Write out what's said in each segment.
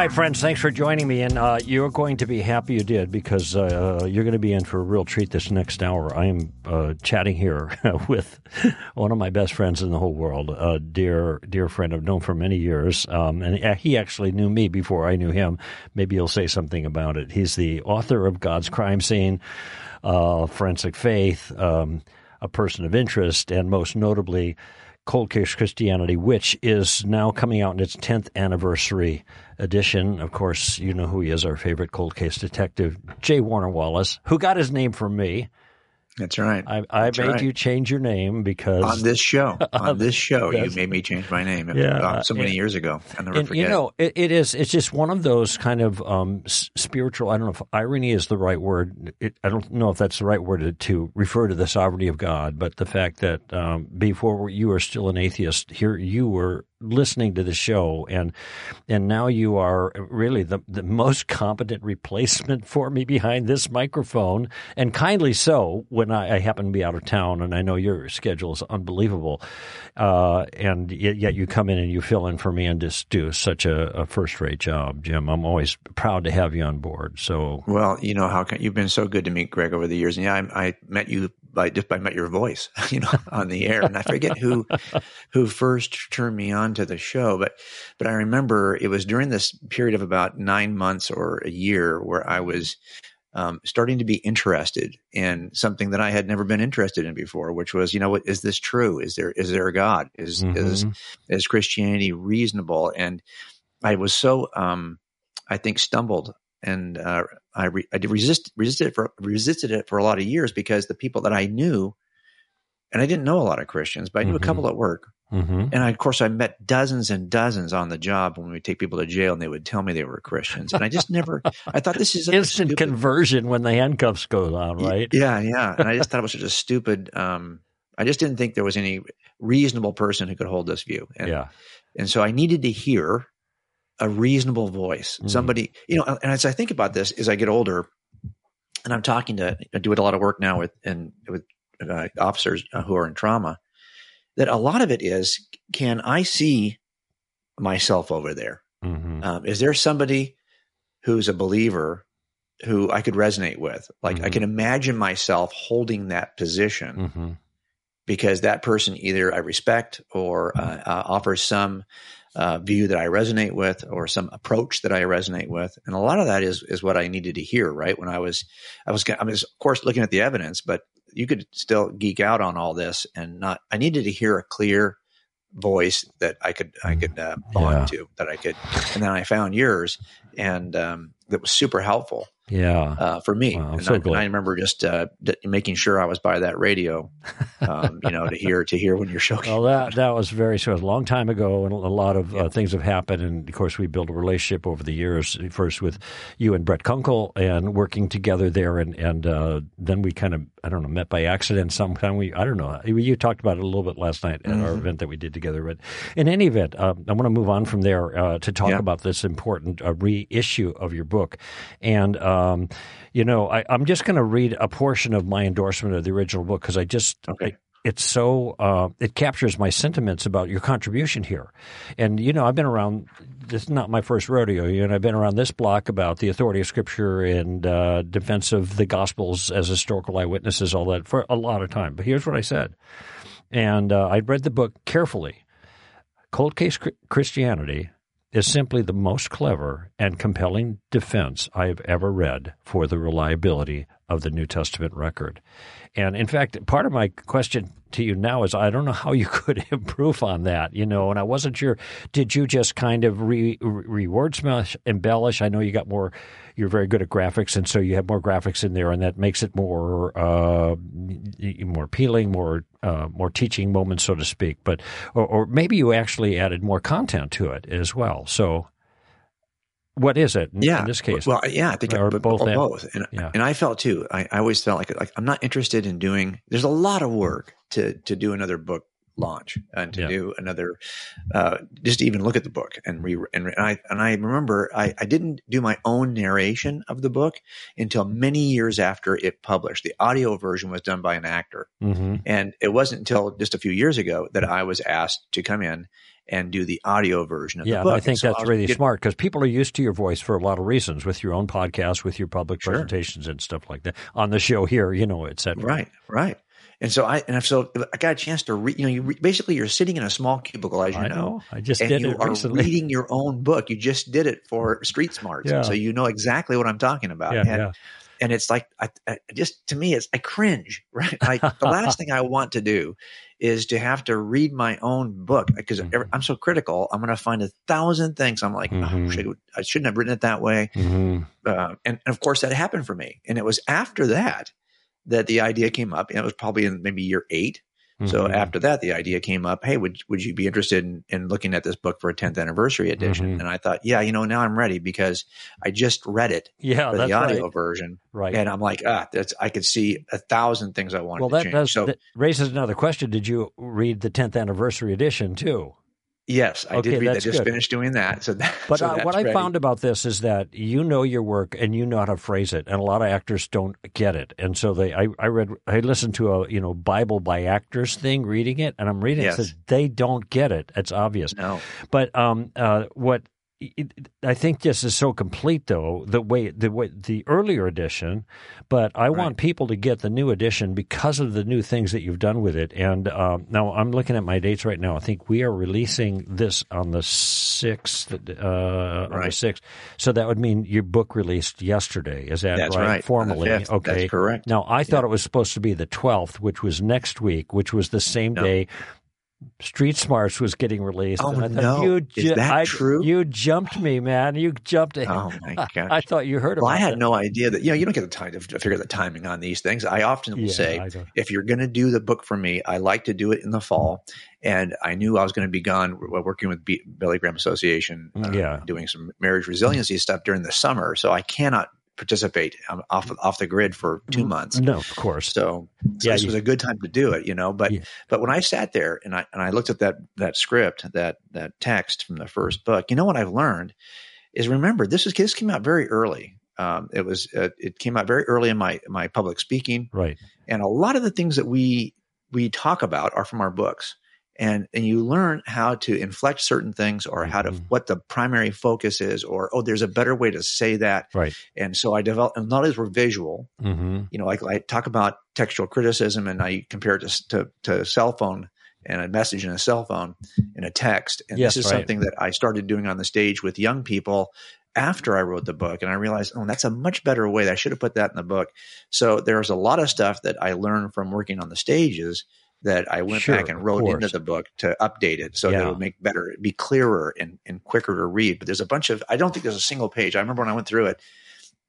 Right, friends, thanks for joining me. And uh, you're going to be happy you did because uh, you're going to be in for a real treat this next hour. I am uh, chatting here with one of my best friends in the whole world, a dear, dear friend I've known for many years. Um, and he actually knew me before I knew him. Maybe you'll say something about it. He's the author of God's Crime Scene, uh, Forensic Faith, um, a person of interest, and most notably, Cold Case Christianity, which is now coming out in its 10th anniversary edition. Of course, you know who he is, our favorite cold case detective, J. Warner Wallace, who got his name from me. That's right. I, I That's made right. you change your name because on this show. On this show, you made me change my name. Yeah. uh, so many And- years ago. I'll never and, forget. you know, it, it is. It's just one of those kind of um, spiritual. I don't know if irony is the right word. It, I don't know if that's the right word to, to refer to the sovereignty of God, but the fact that um, before you were still an atheist, here you were listening to the show, and and now you are really the the most competent replacement for me behind this microphone, and kindly so. When I, I happen to be out of town, and I know your schedule is unbelievable, uh, and yet, you come in and you fill in for me and just do such a, a first rate job, Jim. I'm always proud to have you on board. So Well, you know how can, you've been so good to me, Greg, over the years. And yeah, I, I met you by just by met your voice, you know, on the air. And I forget who who first turned me on to the show, but but I remember it was during this period of about nine months or a year where I was um, starting to be interested in something that I had never been interested in before, which was, you know, what is this true? Is there is there a God? Is is Mhm. is Christianity reasonable? And I was so, um, I think, stumbled, and uh, I re- I resist resisted it for resisted it for a lot of years because the people that I knew, and I didn't know a lot of Christians, but I knew Mhm. a couple at work, Mhm. and I, of course I met dozens and dozens on the job when we take people to jail, and they would tell me they were Christians, and I just never. I thought this is a instant stupid- conversion when the handcuffs go on, right? yeah, yeah. And I just thought it was such a stupid. Um, I just didn't think there was any reasonable person who could hold this view. And, yeah. and so I needed to hear a reasonable voice, Mhm. somebody, you know. And as I think about this, as I get older, and I'm talking to, I do a lot of work now with and with uh, officers who are in trauma. That a lot of it is, can I see myself over there? Mhm. Um, is there somebody who's a believer who I could resonate with? Like I Mhm. can imagine myself holding that position Mhm. because that person either I respect or uh, uh, offers some uh, view that I resonate with or some approach that I resonate with, and a lot of that is is what I needed to hear. Right when I was I was I was of course looking at the evidence, but you could still geek out on all this and not. I needed to hear a clear voice that I could I could uh, bond Yeah. to that I could, and then I found yours, and um, that was super helpful Yeah. uh, for me. Wow, and, so I, and I remember just uh, d- making sure I was by that radio, um, you know, to hear to hear when your show came. Well, that that was very so. It was a long time ago, and a lot of uh, things have happened. And of course, we built a relationship over the years. First with you and Brett Kunkle, and working together there, and and uh, then we kind of I don't know met by accident. Sometime we I don't know. You talked about it a little bit last night at Mm-hmm. our event that we did together. But in any event, uh, I want to move on from there uh, to talk Yeah. about this important uh, reissue of your book, and. Um, you know, I, I'm just going to read a portion of my endorsement of the original book because I just Okay. it's so uh, it captures my sentiments about your contribution here. And you know, I've been around. This is not my first rodeo. You know, I've been around this block about the authority of Scripture and uh, defense of the Gospels as historical eyewitnesses, all that for a lot of time. But here's what I said, and uh, I read the book carefully. Cold Case Christianity is simply the most clever and compelling defense I have ever read for the reliability of the New Testament record. And in fact, part of my question to you now is I don't know how you could improve on that, you know, and I wasn't sure. Did you just kind of re, re embellish? I know you got more, you're very good at graphics, and so you have more graphics in there, and that makes it more uh, more appealing, more uh, more teaching moments, so to speak. But or, or maybe you actually added more content to it as well. So, what is it in, yeah, in this case? Well, yeah, I think Or it, both both, and- both. And, Yeah. and I felt too. I, I always felt like like I'm not interested in doing. There's a lot of work to to do another book launch and to Yeah. do another uh, just to even look at the book and re and, and I and I remember I, I didn't do my own narration of the book until many years after it published. The audio version was done by an actor. hmm And it wasn't until just a few years ago that I was asked to come in and do the audio version of yeah, the book. Yeah, I think so that's I really getting- smart because people are used to your voice for a lot of reasons with your own podcast, with your public Sure. presentations and stuff like that. On the show here, you know, et cetera. Right, right. And so I and so I got a chance to read. You know, you re, basically you're sitting in a small cubicle, as you I know, know. I just and did you it are recently. reading your own book. You just did it for Street Smarts, Yeah. so you know exactly what I'm talking about. yeah, and, yeah. and it's like I, I just to me, it's I cringe. Right, like the last thing I want to do is to have to read my own book because Mhm. I'm so critical. I'm going to find a thousand things. I'm like, Mhm. oh, should, I shouldn't have written it that way. hmm uh, and, and of course that happened for me. And it was after that that the idea came up. And it was probably in maybe year 8 So Mhm. after that, the idea came up. Hey, would would you be interested in, in looking at this book for a 10th anniversary edition? Mhm. And I thought, yeah, you know, now I'm ready because I just read it yeah, the audio right. version, Right. and I'm like, ah, that's I could see a thousand things I wanted well, to that change. does so that raises another question. Did you read the 10th anniversary edition too? Yes, I Okay, did read. I just good. finished doing that. So that, But so uh, what I ready. found about this is that you know your work and you know how to phrase it, and a lot of actors don't get it. And so they, I, I read, I listened to a you know Bible by actors thing, reading it, and I'm reading Yes. it. Says they don't get it. It's obvious. no, But um, uh, what I think this is so complete, though the way the way the earlier edition. But I want people to get the new edition because of the new things that you've done with it. And um, now I'm looking at my dates right now. I think we are releasing this on the sixth, uh, on the Right. sixth. So that would mean your book released yesterday. Is that that's right? right. Formally, fifth. okay. that's correct. Now, I thought it was supposed to be the 12th, which was next week, which was the same No. day Street Smarts was getting released. Oh, thought, no. You Is that I- true? You jumped me, man. You jumped. Oh my gosh! I thought you heard Well, about I had that. no idea that you know you don't get the time to, to figure the timing on these things. I often will Yeah, say, if you're going to do the book for me, I like to do it in the fall. And I knew I was going to be gone working with B- Billy Graham Association, uh, Yeah. doing some marriage resiliency stuff during the summer. So I cannot participate. I'm off off the grid for two months. No, of course. So, so Yeah, this you- was a good time to do it, you know. But Yeah. but when I sat there and I and I looked at that that script, that that text from the first book, you know what I've learned is remember this is this came out very early. Um, it was uh, it came out very early in my my public speaking, Right. and a lot of the things that we we talk about are from our books. And, and you learn how to inflect certain things or how to Mhm. what the primary focus is or oh there's a better way to say that Right. and so i developed and not as were visual hmm you know, like I talk about textual criticism and I compare it to, to, to cell phone and a message in a cell phone in a text. And Yes, this is right. something that I started doing on the stage with young people after I wrote the book. And I realized, oh, that's a much better way. I should have put that in the book. So there's a lot of stuff that I learned from working on the stages that I went Sure, back and wrote into the book to update it so that it would make better, be clearer and, and quicker to read. But there's a bunch of, I don't think there's a single page. I remember when I went through it,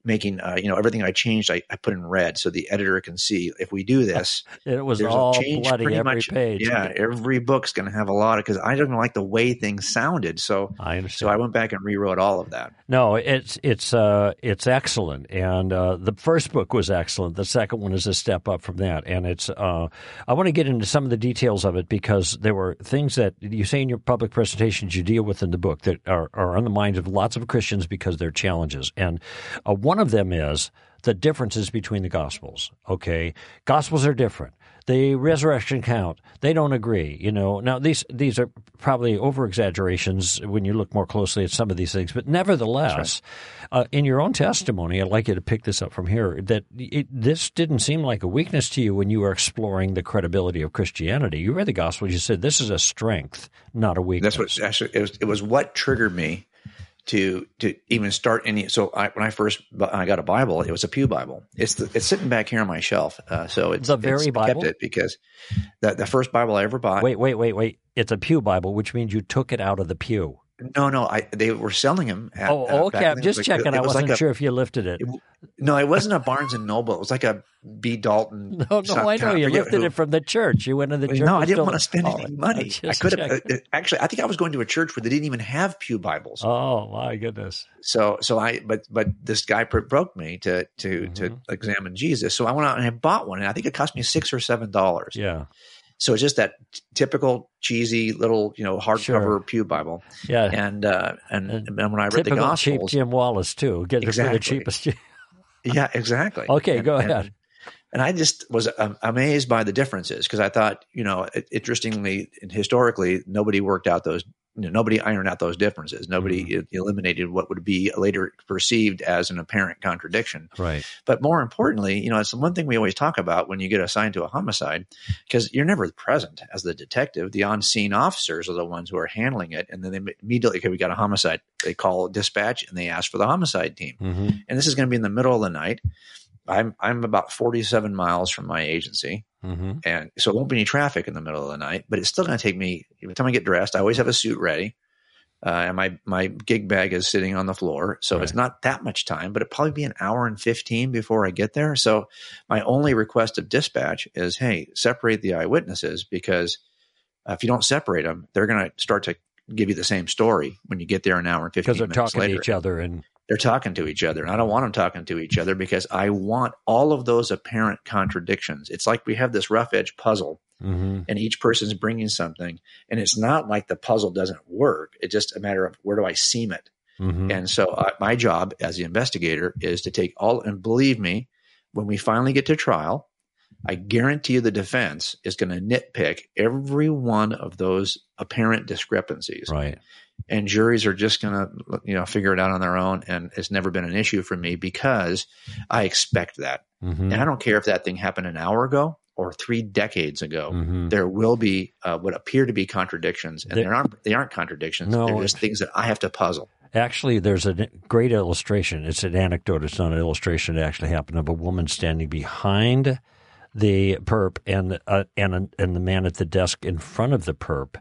making uh, you know everything I changed I, I put in red so the editor can see if we do this It was all bloody every much- page. yeah every book's going to have a lot of because I don't like the way things sounded so I understand. so I went back and rewrote all of that No, it's it's uh, it's excellent, and uh, the first book was excellent. The second one is a step up from that, and it's. Uh, I want to get into some of the details of it because there were things that you say in your public presentations you deal with in the book that are, are on the minds of lots of Christians because they're challenges, and uh, one of them is the differences between the Gospels. Okay, Gospels are different. The resurrection count, they don't agree. You know, now these these are probably over exaggerations when you look more closely at some of these things, but nevertheless, uh, in your own testimony, I'd like you to pick this up from here. That it, this didn't seem like a weakness to you when you were exploring the credibility of Christianity. You read the Gospels, you said this is a strength, not a weakness. that's what actually it was, it was what triggered me to to even start any so I, when I first I got a Bible it was a pew Bible it's the, it's sitting back here on my shelf uh, so it's The very it's, I Bible? kept it because the the first Bible I ever bought Wait, wait, wait, wait. It's a pew Bible, which means you took it out of the pew. No no I they were selling them at, Oh, uh, okay. I'm just like- checking. it I was wasn't like a- sure if you lifted it. no it wasn't a Barnes and Noble it was like a B Dalton No, no, I know you lifted who- it from the church. You went to the church. no, I didn't want to spend Oh, any I'm money. I could have uh, actually. I think I was going to a church where they didn't even have pew Bibles. Oh my goodness! So, so I, but, but this guy broke me to, to, to Mm-hmm. examine Jesus. So I went out and I bought one, and I think it cost me six or seven dollars. Yeah, So it's just that t- typical cheesy little, you know, hardcover Sure. pew Bible. yeah. And uh, and, And and, when I read the Typical cheap Gospels, Jim Wallace too. Get it for the cheapest. yeah, exactly. Okay, And- go ahead. And I just was um, amazed by the differences because I thought, you know, interestingly and historically, nobody worked out those you know, nobody ironed out those differences. Nobody Mhm. eliminated what would be later perceived as an apparent contradiction. Right. But more importantly, you know, it's the one thing we always talk about when you get assigned to a homicide, because you're never present as the detective. The on scene officers are the ones who are handling it. And then they immediately, okay, we got a homicide. They call dispatch and they ask for the homicide team. hmm And this is going to be in the middle of the night. I'm, I'm about 47 miles from my agency. hmm And so it won't be any traffic in the middle of the night, but it's still going to take me, by the time I get dressed, I always have a suit ready. Uh, and my, my gig bag is sitting on the floor. So it's not that much time, but it'd probably be an hour and 15 before I get there. So my only request of dispatch is, Hey, separate the eyewitnesses because uh, if you don't separate them, they're going to start to give you the same story when you get there an hour and 15 Because they're talking later to each other and they're talking to each other. And I don't want them talking to each other because I want all of those apparent contradictions. It's like we have this rough edge puzzle Mhm. and each person's bringing something. And it's not like the puzzle doesn't work. It's just a matter of where do I seam it? Mhm. And so uh, my job as the investigator is to take all, and believe me, when we finally get to trial, I guarantee you the defense is going to nitpick every one of those apparent discrepancies right. and juries are just going to you know figure it out on their own and it's never been an issue for me because i expect that hmm and i don't care if that thing happened an hour ago or three decades ago hmm there will be uh, what appear to be contradictions and There- there aren't they aren't contradictions No. they're just things that i have to puzzle Actually, there's a great illustration. It's an anecdote. It's not an illustration. It actually happened of a woman standing behind the perp and uh, and and the man at the desk in front of the perp.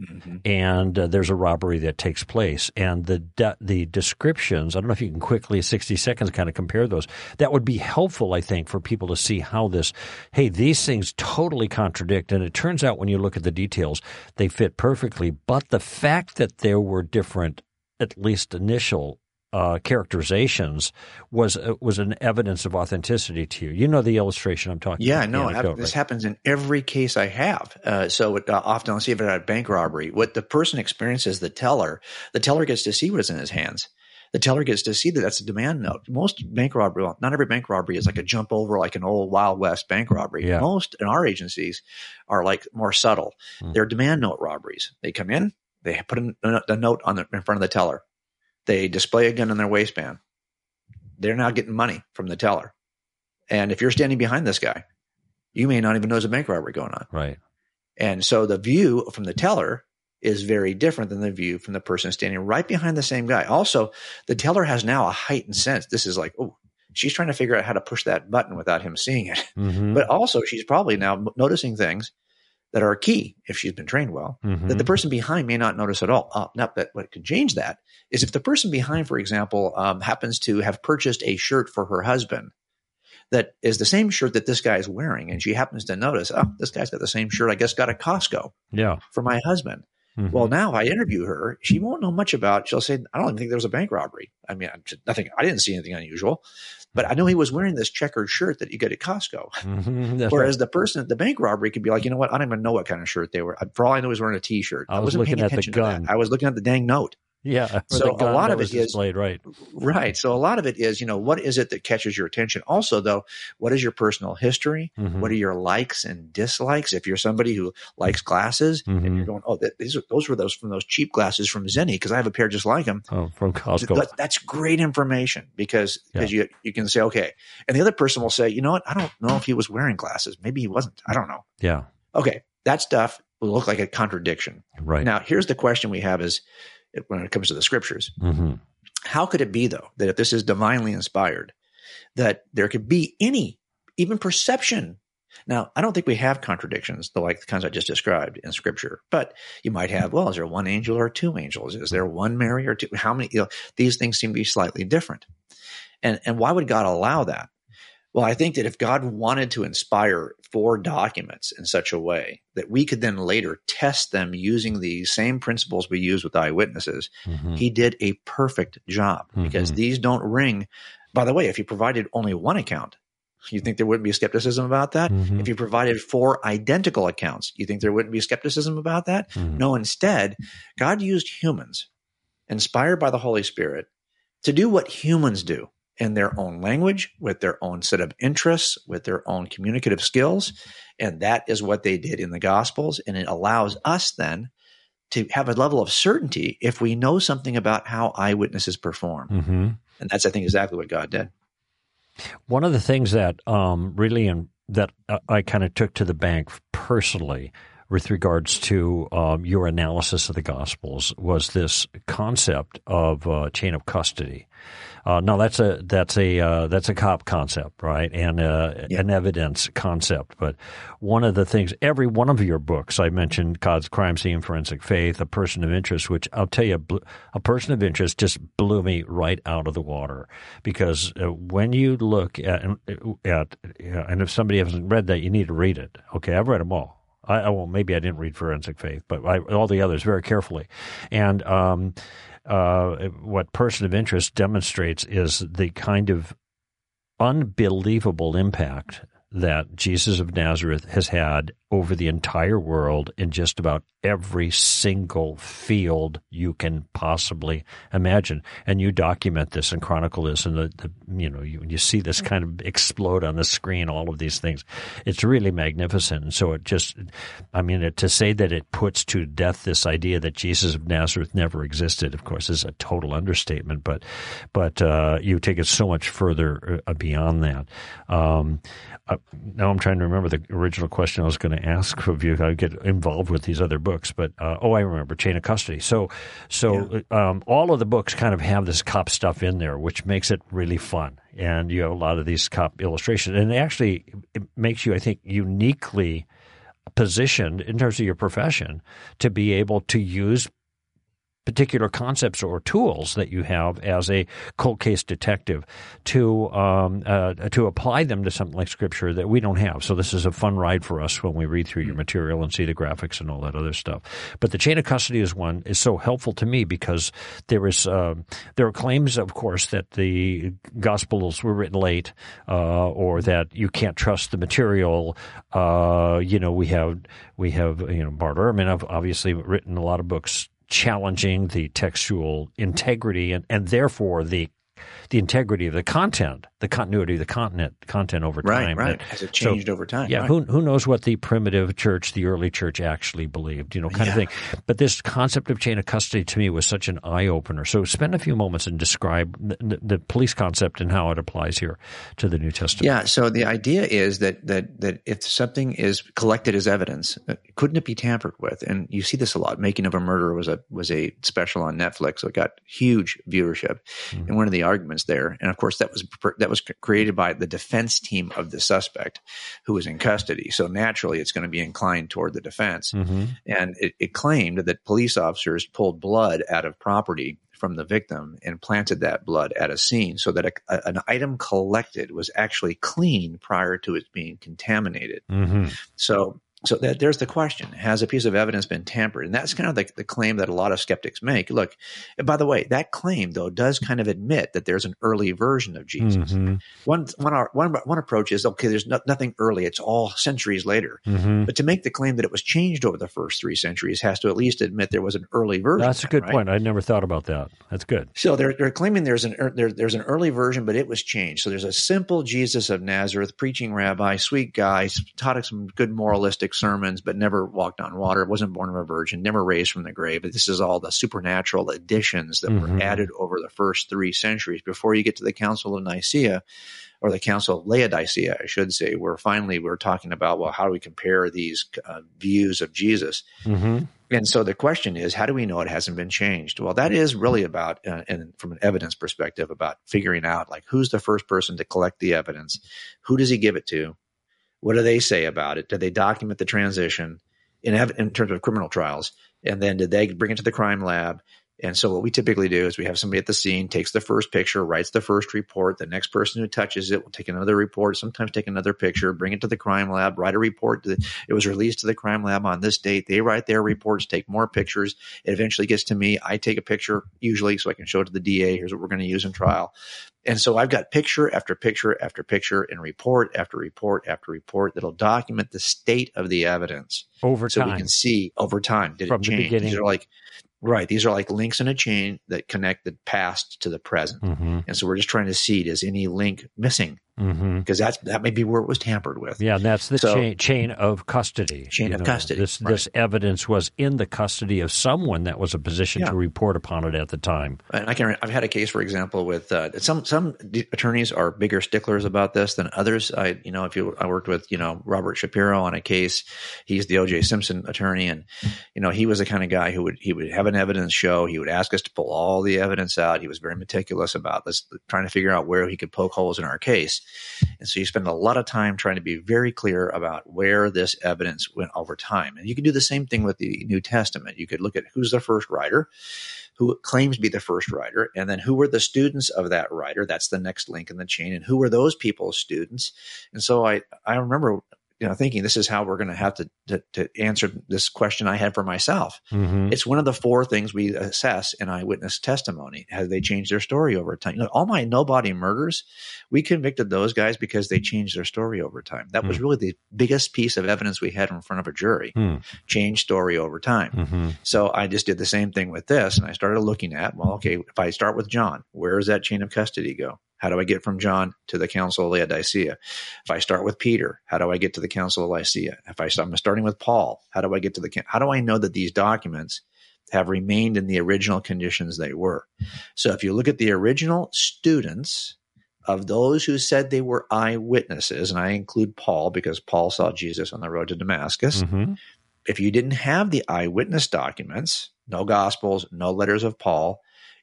And uh, there's a robbery that takes place, and the de- the descriptions. I don't know if you can quickly, sixty seconds, kind of compare those. That would be helpful, I think, for people to see how this. Hey, these things totally contradict, and it turns out when you look at the details, they fit perfectly. But the fact that there were different at least initial uh, characterizations was uh, was an evidence of authenticity to you. You know the illustration I'm talking. yeah about, no the I- this right? happens in every case i have uh, so it, uh, often i'll see if it had a bank robbery what the person experiences the teller the teller gets to see what's in his hands the teller gets to see that that's a demand note. Most bank robbery, well, not every bank robbery is like a jump over, like an old Wild West bank robbery. Yeah. Most in our agencies are like more subtle. Hmm. They're demand note robberies. They come in, they put a, a note on the, in front of the teller. They display a gun in their waistband. They're now getting money from the teller. And if you're standing behind this guy, you may not even know there's a bank robbery going on. right. And so the view from the teller is very different than the view from the person standing right behind the same guy. Also, the teller has now a heightened sense. This is like, oh, she's trying to figure out how to push that button without him seeing it. Mm-hmm. But also, she's probably now noticing things that are key if she's been trained well Mm-hmm. that the person behind may not notice at all. Uh, now, but what could change that is if the person behind, for example, um, happens to have purchased a shirt for her husband that is the same shirt that this guy is wearing, and she happens to notice, oh, this guy's got the same shirt. I guess got at Costco yeah. for my husband. Mhm. Well, now if I interview her, she won't know much about. She'll say, "I don't even think there was a bank robbery. I mean, nothing. I didn't see anything unusual, but I know he was wearing this checkered shirt that you get at Costco." Mhm. Whereas right. the person at the bank robbery could be like, "You know what? I don't even know what kind of shirt they were. For all I know, he was wearing a T-shirt. I was wasn't looking paying at the attention to that. gun. I was looking at the dang note." Yeah. So a lot of it is displayed, right. Right. So a lot of it is, you know, what is it that catches your attention? Also, though, what is your personal history? Mhm. What are your likes and dislikes? If you're somebody who likes glasses and Mhm. you're going, "Oh, that, these are, those were those from those cheap glasses from Zenni because I have a pair just like them." Oh, from Costco. That- that's great information because because you you can say okay, and the other person will say, you know what, I don't know if he was wearing glasses. Maybe he wasn't. I don't know. yeah. Okay, that stuff will look like a contradiction. Right. Now, here's the question we have: is when it comes to the scriptures, hmm how could it be though that if this is divinely inspired, that there could be any even perception? Now, I don't think we have contradictions, the like the kinds I just described in Scripture. But you might have, well, is there one angel or two angels? Is there one Mary or two? How many? You know, these things seem to be slightly different. And and why would God allow that? Well, I think that if God wanted to inspire four documents in such a way that we could then later test them using the same principles we use with eyewitnesses, hmm he did a perfect job because Mhm. these don't ring. By the way, if you provided only one account, you think there wouldn't be skepticism about that? Mhm. If you provided four identical accounts, you think there wouldn't be skepticism about that? Mhm. No, instead, God used humans, inspired by the Holy Spirit, to do what humans do in their own language, with their own set of interests, with their own communicative skills. And that is what they did in the Gospels. And it allows us then to have a level of certainty if we know something about how eyewitnesses perform. Mm-hmm. And that's, I think, exactly what God did. One of the things that um, really in, that I kind of took to the bank personally with regards to um, your analysis of the Gospels was this concept of uh, chain of custody. Uh, no, that's a that's a uh, that's a cop concept, right? And uh, yeah. an evidence concept. But one of the things, every one of your books, I mentioned God's crime scene, forensic faith, a person of interest, which I'll tell you, a person of interest just blew me right out of the water because uh, when you look at at and if somebody hasn't read that, you need to read it. Okay, I've read them all. I, well, maybe I didn't read Forensic Faith, but I, all the others very carefully. And um, uh, what Person of Interest demonstrates is the kind of unbelievable impact that Jesus of Nazareth has had over the entire world in just about every single field you can possibly imagine. And you document this and chronicle this, and the, the you know you, you see this kind of explode on the screen. All of these things, it's really magnificent. And so it just, I mean, it, to say that it puts to death this idea that Jesus of Nazareth never existed, of course, is a total understatement. But but uh, you take it so much further uh, beyond that. Um, uh, now I'm trying to remember the original question I was going to ask of you. I get involved with these other books, but uh, oh, I remember chain of custody. So, so yeah. um, all of the books kind of have this cop stuff in there, which makes it really fun. And you have a lot of these cop illustrations, and it actually it makes you, I think, uniquely positioned in terms of your profession to be able to use particular concepts or tools that you have as a cold case detective to um, uh, to apply them to something like scripture that we don't have. So this is a fun ride for us when we read through your material and see the graphics and all that other stuff. But the chain of custody is one is so helpful to me because there is uh, there are claims, of course, that the Gospels were written late uh, or that you can't trust the material. Uh, you know, we have we have you know Bart Ehrman obviously written a lot of books challenging the textual integrity and, and therefore the the integrity of the content, the continuity of the content content over time. Right, right. Has it changed so, over time? Yeah. Right. Who who knows what the primitive church, the early church, actually believed? You know, kind yeah. of thing. But this concept of chain of custody to me was such an eye opener. So spend a few moments and describe the, the, police concept and how it applies here to the New Testament. Yeah. So the idea is that that that if something is collected as evidence, uh, couldn't it be tampered with? And you see this a lot. Making of a Murder was a was a special on Netflix. So it got huge viewership. Mm-hmm. And one of the arguments there, and of course that was that was created by the defense team of the suspect who was in custody. So naturally, it's going to be inclined toward the defense. Mm-hmm. And it, it claimed that police officers pulled blood out of property from the victim and planted that blood at a scene so that a, a, an item collected was actually clean prior to it being contaminated. Mm-hmm. So so that, there's the question. Has a piece of evidence been tampered? And that's kind of the, the, claim that a lot of skeptics make. Look by the way that claim though does kind of admit that there's an early version of jesus. Mm-hmm. one, one, one, one approach is okay there's no, nothing early. It's all centuries later. Mm-hmm. but to make the claim that it was changed over the first three centuries has to at least admit there was an early version that's a good right? point. I never thought about that. That's good. So they're, they're claiming there's an there, there's an early version but it was changed. So there's a simple jesus of nazareth preaching rabbi sweet guy taught us some good moralistic sermons, but never walked on water, wasn't born of a virgin, never raised from the grave. But this is all the supernatural additions that mm-hmm. were added over the first three centuries before you get to the Council of Nicaea or the Council of Laodicea, I should say, where finally we're talking about, well, how do we compare these uh, views of Jesus? Mm-hmm. And so the question is, how do we know it hasn't been changed? Well, that is really about, uh, and from an evidence perspective, about figuring out like who's the first person to collect the evidence, who does he give it to, what do they say about it? Did they document the transition in, in terms of criminal trials? And then did they bring it to the crime lab? And so what we typically do is we have somebody at the scene takes the first picture, writes the first report. The next person who touches it will take another report, sometimes take another picture, bring it to the crime lab, write a report. That it was released to the crime lab on this date. They write their reports, take more pictures. It eventually gets to me. I take a picture usually so I can show it to the DA. Here's what we're going to use in trial. And so I've got picture after picture after picture and report after report after report that'll document the state of the evidence over time. So we can see over time did From it change? The beginning. These are like Right. These are like links in a chain that connect the past to the present. Mm-hmm. And so we're just trying to see is any link missing because that's that may be where it was tampered with. Yeah, and that's the So- chain, chain of custody. Chain of know, custody, This right. this evidence was in the custody of someone that was a position Yeah. to report upon it at the time. And I can. I've had a case, for example, with uh, some some attorneys are bigger sticklers about this than others. I, you know, if you, I worked with, you know, Robert Shapiro on a case. He's the O.J. Simpson attorney, and you know, he was the kind of guy who would he would have an evidence show. He would ask us to pull all the evidence out. He was very meticulous about this, trying to figure out where he could poke holes in our case. And so you spend a lot of time trying to be very clear about where this evidence went over time. And you can do the same thing with the New Testament. You could look at who's the first writer who claims to be the first writer, and then who were the students of that writer. That's the next link in the chain, and who were those people's students. And so I I remember you know thinking this is how we're going to have to, to to answer this question I had for myself. Mm-hmm. It's one of the four things we assess in eyewitness testimony. Have they changed their story over time? You know, all my nobody murders, we convicted those guys because they changed their story over time. That was really the biggest piece of evidence we had in front of a jury. Hmm. Change story over time. Mm-hmm. So I just did the same thing with this, and I started looking at well, okay, if I start with John, where does that chain of custody go? How do I get from John to the Council of Laodicea? If I start with Peter, how do I get to the Council of Laodicea? If I start, I'm starting with Paul, how do I get to the? How do I know that these documents have remained in the original conditions they were? So if you look at the original students of those who said they were eyewitnesses, and I include Paul because Paul saw Jesus on the road to Damascus Mm-hmm. if you didn't have the eyewitness documents, no gospels, no letters of Paul,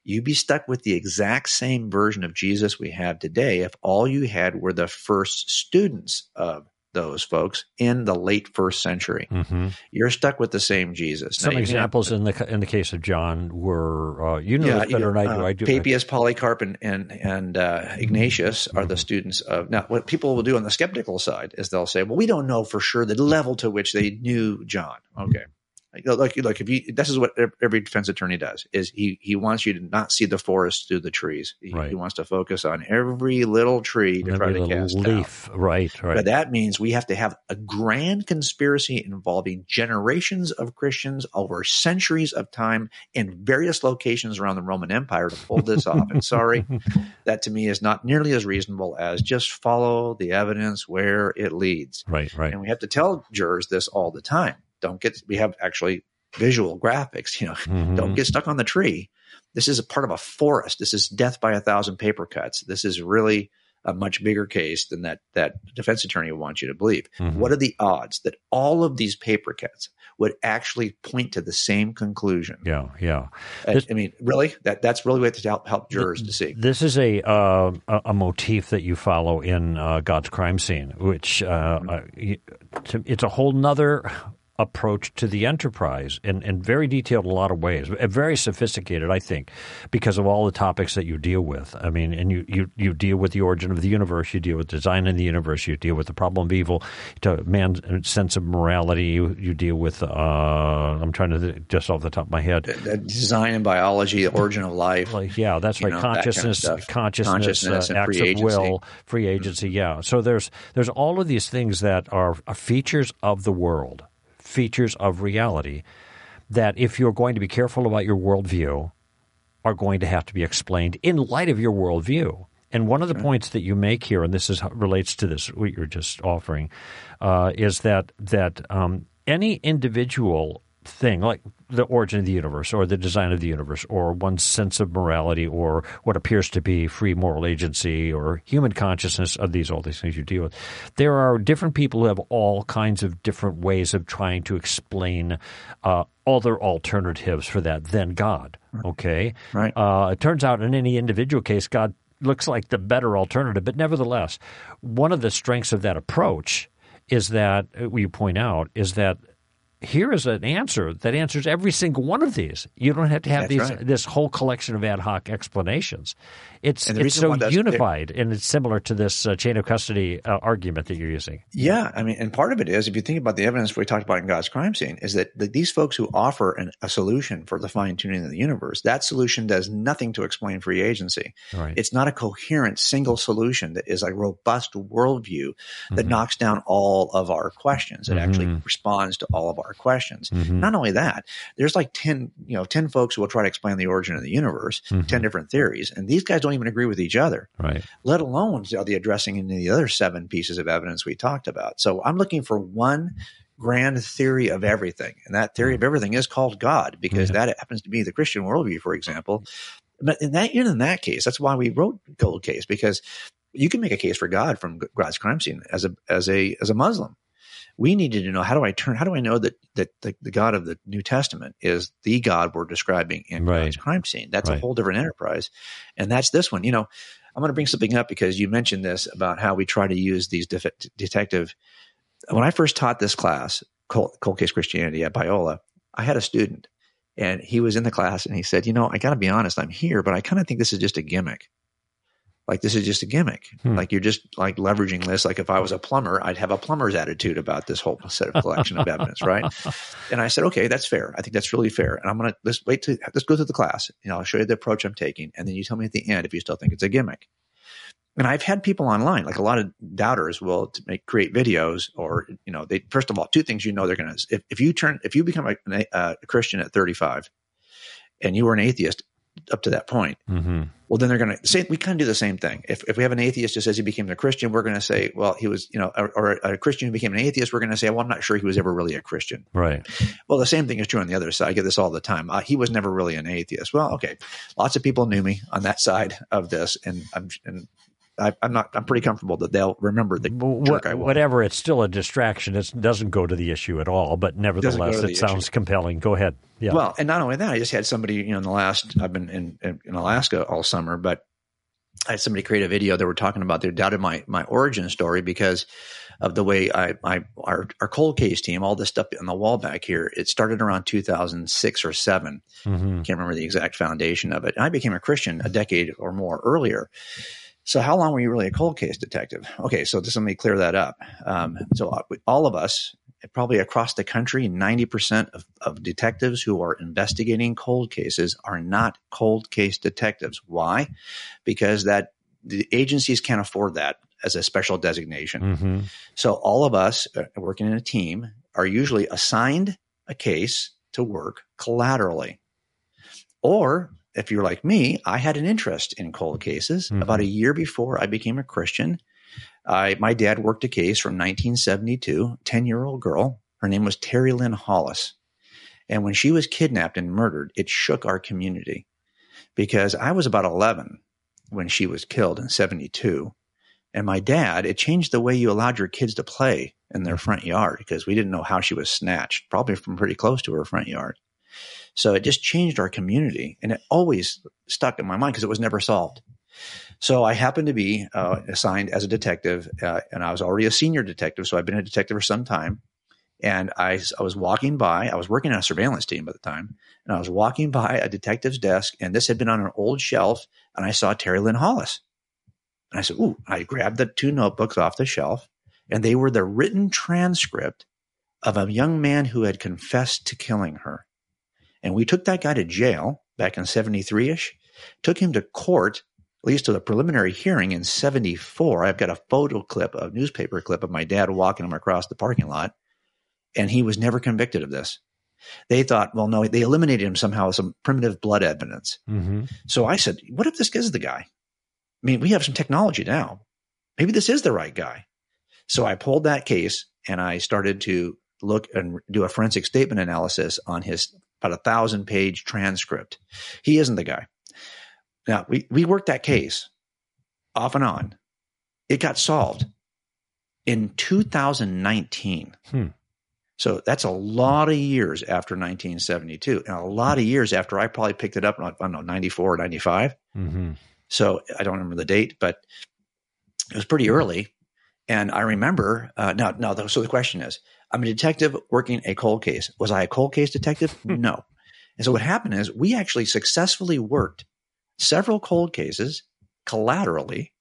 you'd be stuck with the exact same version of Jesus we have today if all you had were the first students of those folks in the late first century. Mm-hmm. You're stuck with the same Jesus. Some Now, have- examples in the in the case of John were uh, you know this better than I do. uh, I do. Papias, Polycarp, and and, and uh, Ignatius are the students of. Now, what people will do on the skeptical side is they'll say, "Well, we don't know for sure the level to which they knew John." Okay, like like, like if you this is what every defense attorney does is he he wants you to not see the forest through the trees. He, Right. he wants to focus on every little tree to try Every to little cast leaf, right, right. But that means we have to have a grand conspiracy involving generations of Christians over centuries of time in various locations around the Roman Empire to pull this off. And sorry, that to me is not nearly as reasonable as just follow the evidence where it leads. right, right. And we have to tell jurors this all the time. Don't get, we have actually visual graphics, you know, Mhm. don't get stuck on the tree. This is a part of a forest. This is death by a thousand paper cuts. This is really a much bigger case than that that defense attorney would want you to believe. Mhm. What are the odds that all of these paper cuts would actually point to the same conclusion? Yeah, yeah. I- This- I mean, really, that that's really what to help help jurors to see. This is a uh, a motif that you follow in uh, God's crime scene, which uh, uh, y- to- it's a whole nother approach to the enterprise and, and very detailed in a lot of ways, Uh, very sophisticated, I think, because of all the topics that you deal with. I mean, and you, you, you deal with the origin of the universe, you deal with design in the universe, you deal with the problem of evil, to man's sense of morality, you, you deal with, uh, I'm trying to th- just off the top of my head, The design and biology, the origin of life. like, yeah, that's right. know, that kind of consciousness, consciousness, Consciousness uh, and acts free of will, free agency. Yeah. So there's there's all of these things that are, are features of the world, features of reality, that if you're going to be careful about your worldview, are going to have to be explained in light of your worldview. And one of the points that you make here, and this is relates to this what you're just offering, uh, is that that um, any individual thing, like the origin of the universe, or the design of the universe, or one's sense of morality, or what appears to be free moral agency, or human consciousness, of these all these things you deal with, there are different people who have all kinds of different ways of trying to explain uh, other alternatives for that than God. Okay, Right. uh, it turns out in any individual case, God looks like the better alternative. But nevertheless, one of the strengths of that approach is that, uh, you point out, is that here is an answer that answers every single one of these. You don't have to have That's these right. this whole collection of ad hoc explanations. It's it's so unified, and it's similar to this uh, chain of custody uh, argument that you're using. Yeah, I mean, and part of it is if you think about the evidence we talked about in God's crime scene, is that, that these folks who offer an, a solution for the fine tuning of the universe, that solution does nothing to explain free agency. Right. It's not a coherent single solution that is a robust worldview that Mhm. knocks down all of our questions. It actually Mhm. responds to all of our our questions. Mm-hmm. Not only that, there's like 10, you know, 10 folks who will try to explain the origin of the universe, mm-hmm. 10 different theories. And these guys don't even agree with each other. Right. Let alone are they addressing any of the other seven pieces of evidence we talked about. So I'm looking for one grand theory of everything. And that theory of mm. everything is called God because yeah. that happens to be the Christian worldview, for example. But in that, even in that case, that's why we wrote Cold Case because you can make a case for God from God's crime scene as a, as a, as a Muslim. We needed to know how do I turn, how do I know that, that the, the God of the New Testament is the God we're describing in right. God's crime scene? That's right. a whole different enterprise. And that's this one. You know, I'm going to bring something up because you mentioned this about how we try to use these def- detective when I first taught this class, cold, cold case Christianity at Biola, I had a student and he was in the class and he said, you know, I got to be honest, I'm here, but I kind of think this is just a gimmick. Like this is just a gimmick. Hmm. Like you're just like leveraging this. Like if I was a plumber, I'd have a plumber's attitude about this whole set of collection of evidence, right? And I said, okay, that's fair. I think that's really fair. And I'm gonna let's wait to let's go through the class. You know, I'll show you the approach I'm taking, and then you tell me at the end if you still think it's a gimmick. And I've had people online, like a lot of doubters will make create videos or, you know, they, first of all, two things you know they're going to, if, if you turn, if you become a, a, Christian at 35 and you were an atheist up to that point, mm-hmm. well, then they're going to say, we kind of do the same thing. If, if we have an atheist who says he became a Christian, we're going to say, well, he was, you know, or, or a Christian who became an atheist, we're going to say, well, I'm not sure he was ever really a Christian. Right. Well, the same thing is true on the other side. I get this all the time. Uh, he was never really an atheist. Well, okay. Lots of people knew me on that side of this. And I'm, and I, am not. I'm pretty comfortable that they'll remember the was. Whatever, it's still a distraction. It doesn't go to the issue at all. But nevertheless, it sounds issue. compelling. Go ahead. Yeah. Well, and not only that, I just had somebody. You know, in the last, I've been in in, in Alaska all summer, but I had somebody create a video. They were talking about they doubted my my origin story because of the way I, I our our cold case team, all this stuff on the wall back here. It started around 2006 or 7 mm-hmm. Can't remember the exact foundation of it. I became a Christian a decade or more earlier. So, how long were you really a cold case detective? Okay, so just let me clear that up. Um, so, all of us, probably across the country, 90% of, of detectives who are investigating cold cases are not cold case detectives. Why? Because that the agencies can't afford that as a special designation. Mm-hmm. So, all of us uh, working in a team are usually assigned a case to work collaterally. Or if you're like me, I had an interest in cold cases. Mm-hmm. About a year before I became a Christian, I, my dad worked a case from 1972, 10 year old girl. Her name was Terry Lynn Hollis. And when she was kidnapped and murdered, it shook our community because I was about 11 when she was killed in 72. And my dad, it changed the way you allowed your kids to play in their front yard because we didn't know how she was snatched, probably from pretty close to her front yard. So it just changed our community and it always stuck in my mind because it was never solved. So I happened to be uh, assigned as a detective uh, and I was already a senior detective. So I've been a detective for some time. And I, I was walking by, I was working on a surveillance team at the time, and I was walking by a detective's desk, and this had been on an old shelf, and I saw Terry Lynn Hollis. And I said, Ooh, I grabbed the two notebooks off the shelf, and they were the written transcript of a young man who had confessed to killing her. And we took that guy to jail back in 73 ish, took him to court, at least to the preliminary hearing in 74. I've got a photo clip, a newspaper clip of my dad walking him across the parking lot. And he was never convicted of this. They thought, well, no, they eliminated him somehow, with some primitive blood evidence. Mm-hmm. So I said, what if this is the guy? I mean, we have some technology now. Maybe this is the right guy. So I pulled that case and I started to look and do a forensic statement analysis on his about a thousand page transcript. He isn't the guy. Now, we, we worked that case off and on. It got solved in 2019. Hmm. So that's a lot of years after 1972 and a lot of years after I probably picked it up, I don't know, 94 or 95. Mm-hmm. So I don't remember the date, but it was pretty early. And I remember, uh, now, now, so the question is, I'm a detective working a cold case. Was I a cold case detective? Hmm. no. And so what happened is we actually successfully worked several cold cases collaterally.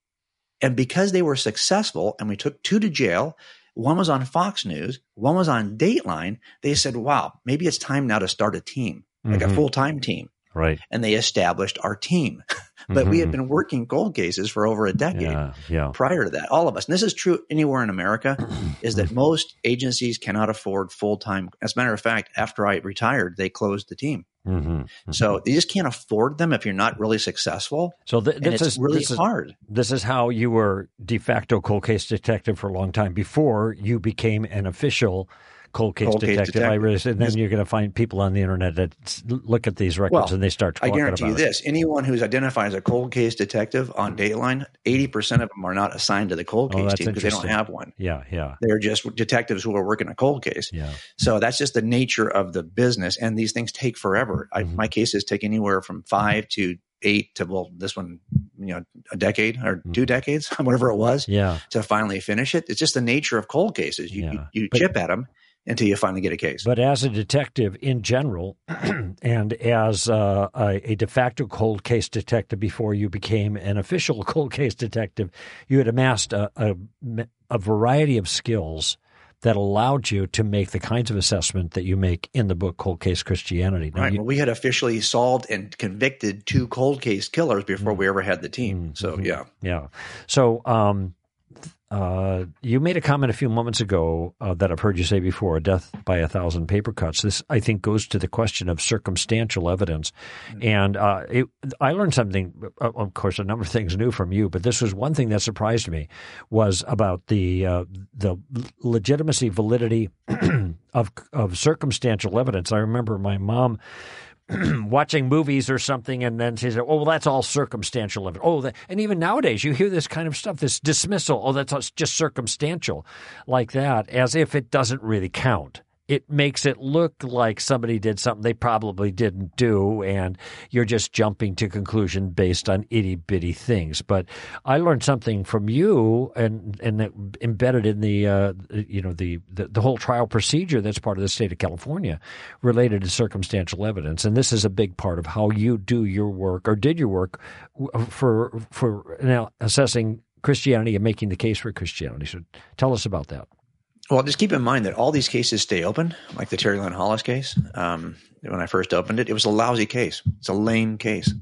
And because they were successful and we took two to jail, one was on Fox News, one was on Dateline, they said, wow, maybe it's time now to start a team, like mm-hmm. a full time team. Right. And they established our team. but mm-hmm. we had mm-hmm. been working cold cases for over a decade yeah, yeah. prior to that. All of us. And this is true anywhere in America, is that most agencies cannot afford full time. As a matter of fact, after I retired, they closed the team. Mm-hmm, mm-hmm. So you just can't afford them if you're not really successful. So th- this is really this hard. This is how you were de facto cold case detective for a long time before you became an official cold case cold detective. Case detective. I really, and then you're going to find people on the internet that look at these records well, and they start. I guarantee you it. this: anyone who's identified as a cold case detective on Dateline, eighty percent of them are not assigned to the cold oh, case oh, team because they don't have one. Yeah, yeah. They're just detectives who are working a cold case. Yeah. So that's just the nature of the business, and these things take forever. Mm-hmm. I, my cases take anywhere from five to eight to well this one you know a decade or mm-hmm. two decades whatever it was yeah to finally finish it it's just the nature of cold cases you yeah. you, you but, chip at them until you finally get a case. But as a detective in general, and as uh, a, a, de facto cold case detective before you became an official cold case detective, you had amassed a, a, a variety of skills that allowed you to make the kinds of assessment that you make in the book Cold Case Christianity. Now, right. You, well, we had officially solved and convicted two cold case killers before mm, we ever had the team. Mm, so, yeah. Yeah. So, um, uh, you made a comment a few moments ago uh, that I've heard you say before: "Death by a thousand paper cuts." This, I think, goes to the question of circumstantial evidence. Mm-hmm. And uh, it, I learned something. Uh, of course, a number of things new from you, but this was one thing that surprised me: was about the uh, the legitimacy, validity of of circumstantial evidence. I remember my mom watching movies or something, and then she said, "Oh, well, that's all circumstantial evidence." Oh, and even nowadays, you hear this kind of stuff, this dismissal. Oh, that's just circumstantial, like that, as if it doesn't really count it makes it look like somebody did something they probably didn't do, and you're just jumping to conclusion based on itty bitty things. But I learned something from you, and and embedded in the uh, you know the, the, the whole trial procedure that's part of the state of California, related to circumstantial evidence, and this is a big part of how you do your work or did your work for for now assessing Christianity and making the case for Christianity. So tell us about that. Well, just keep in mind that all these cases stay open, like the Terry Lynn Hollis case. Um, when I first opened it, it was a lousy case. It's a lame case.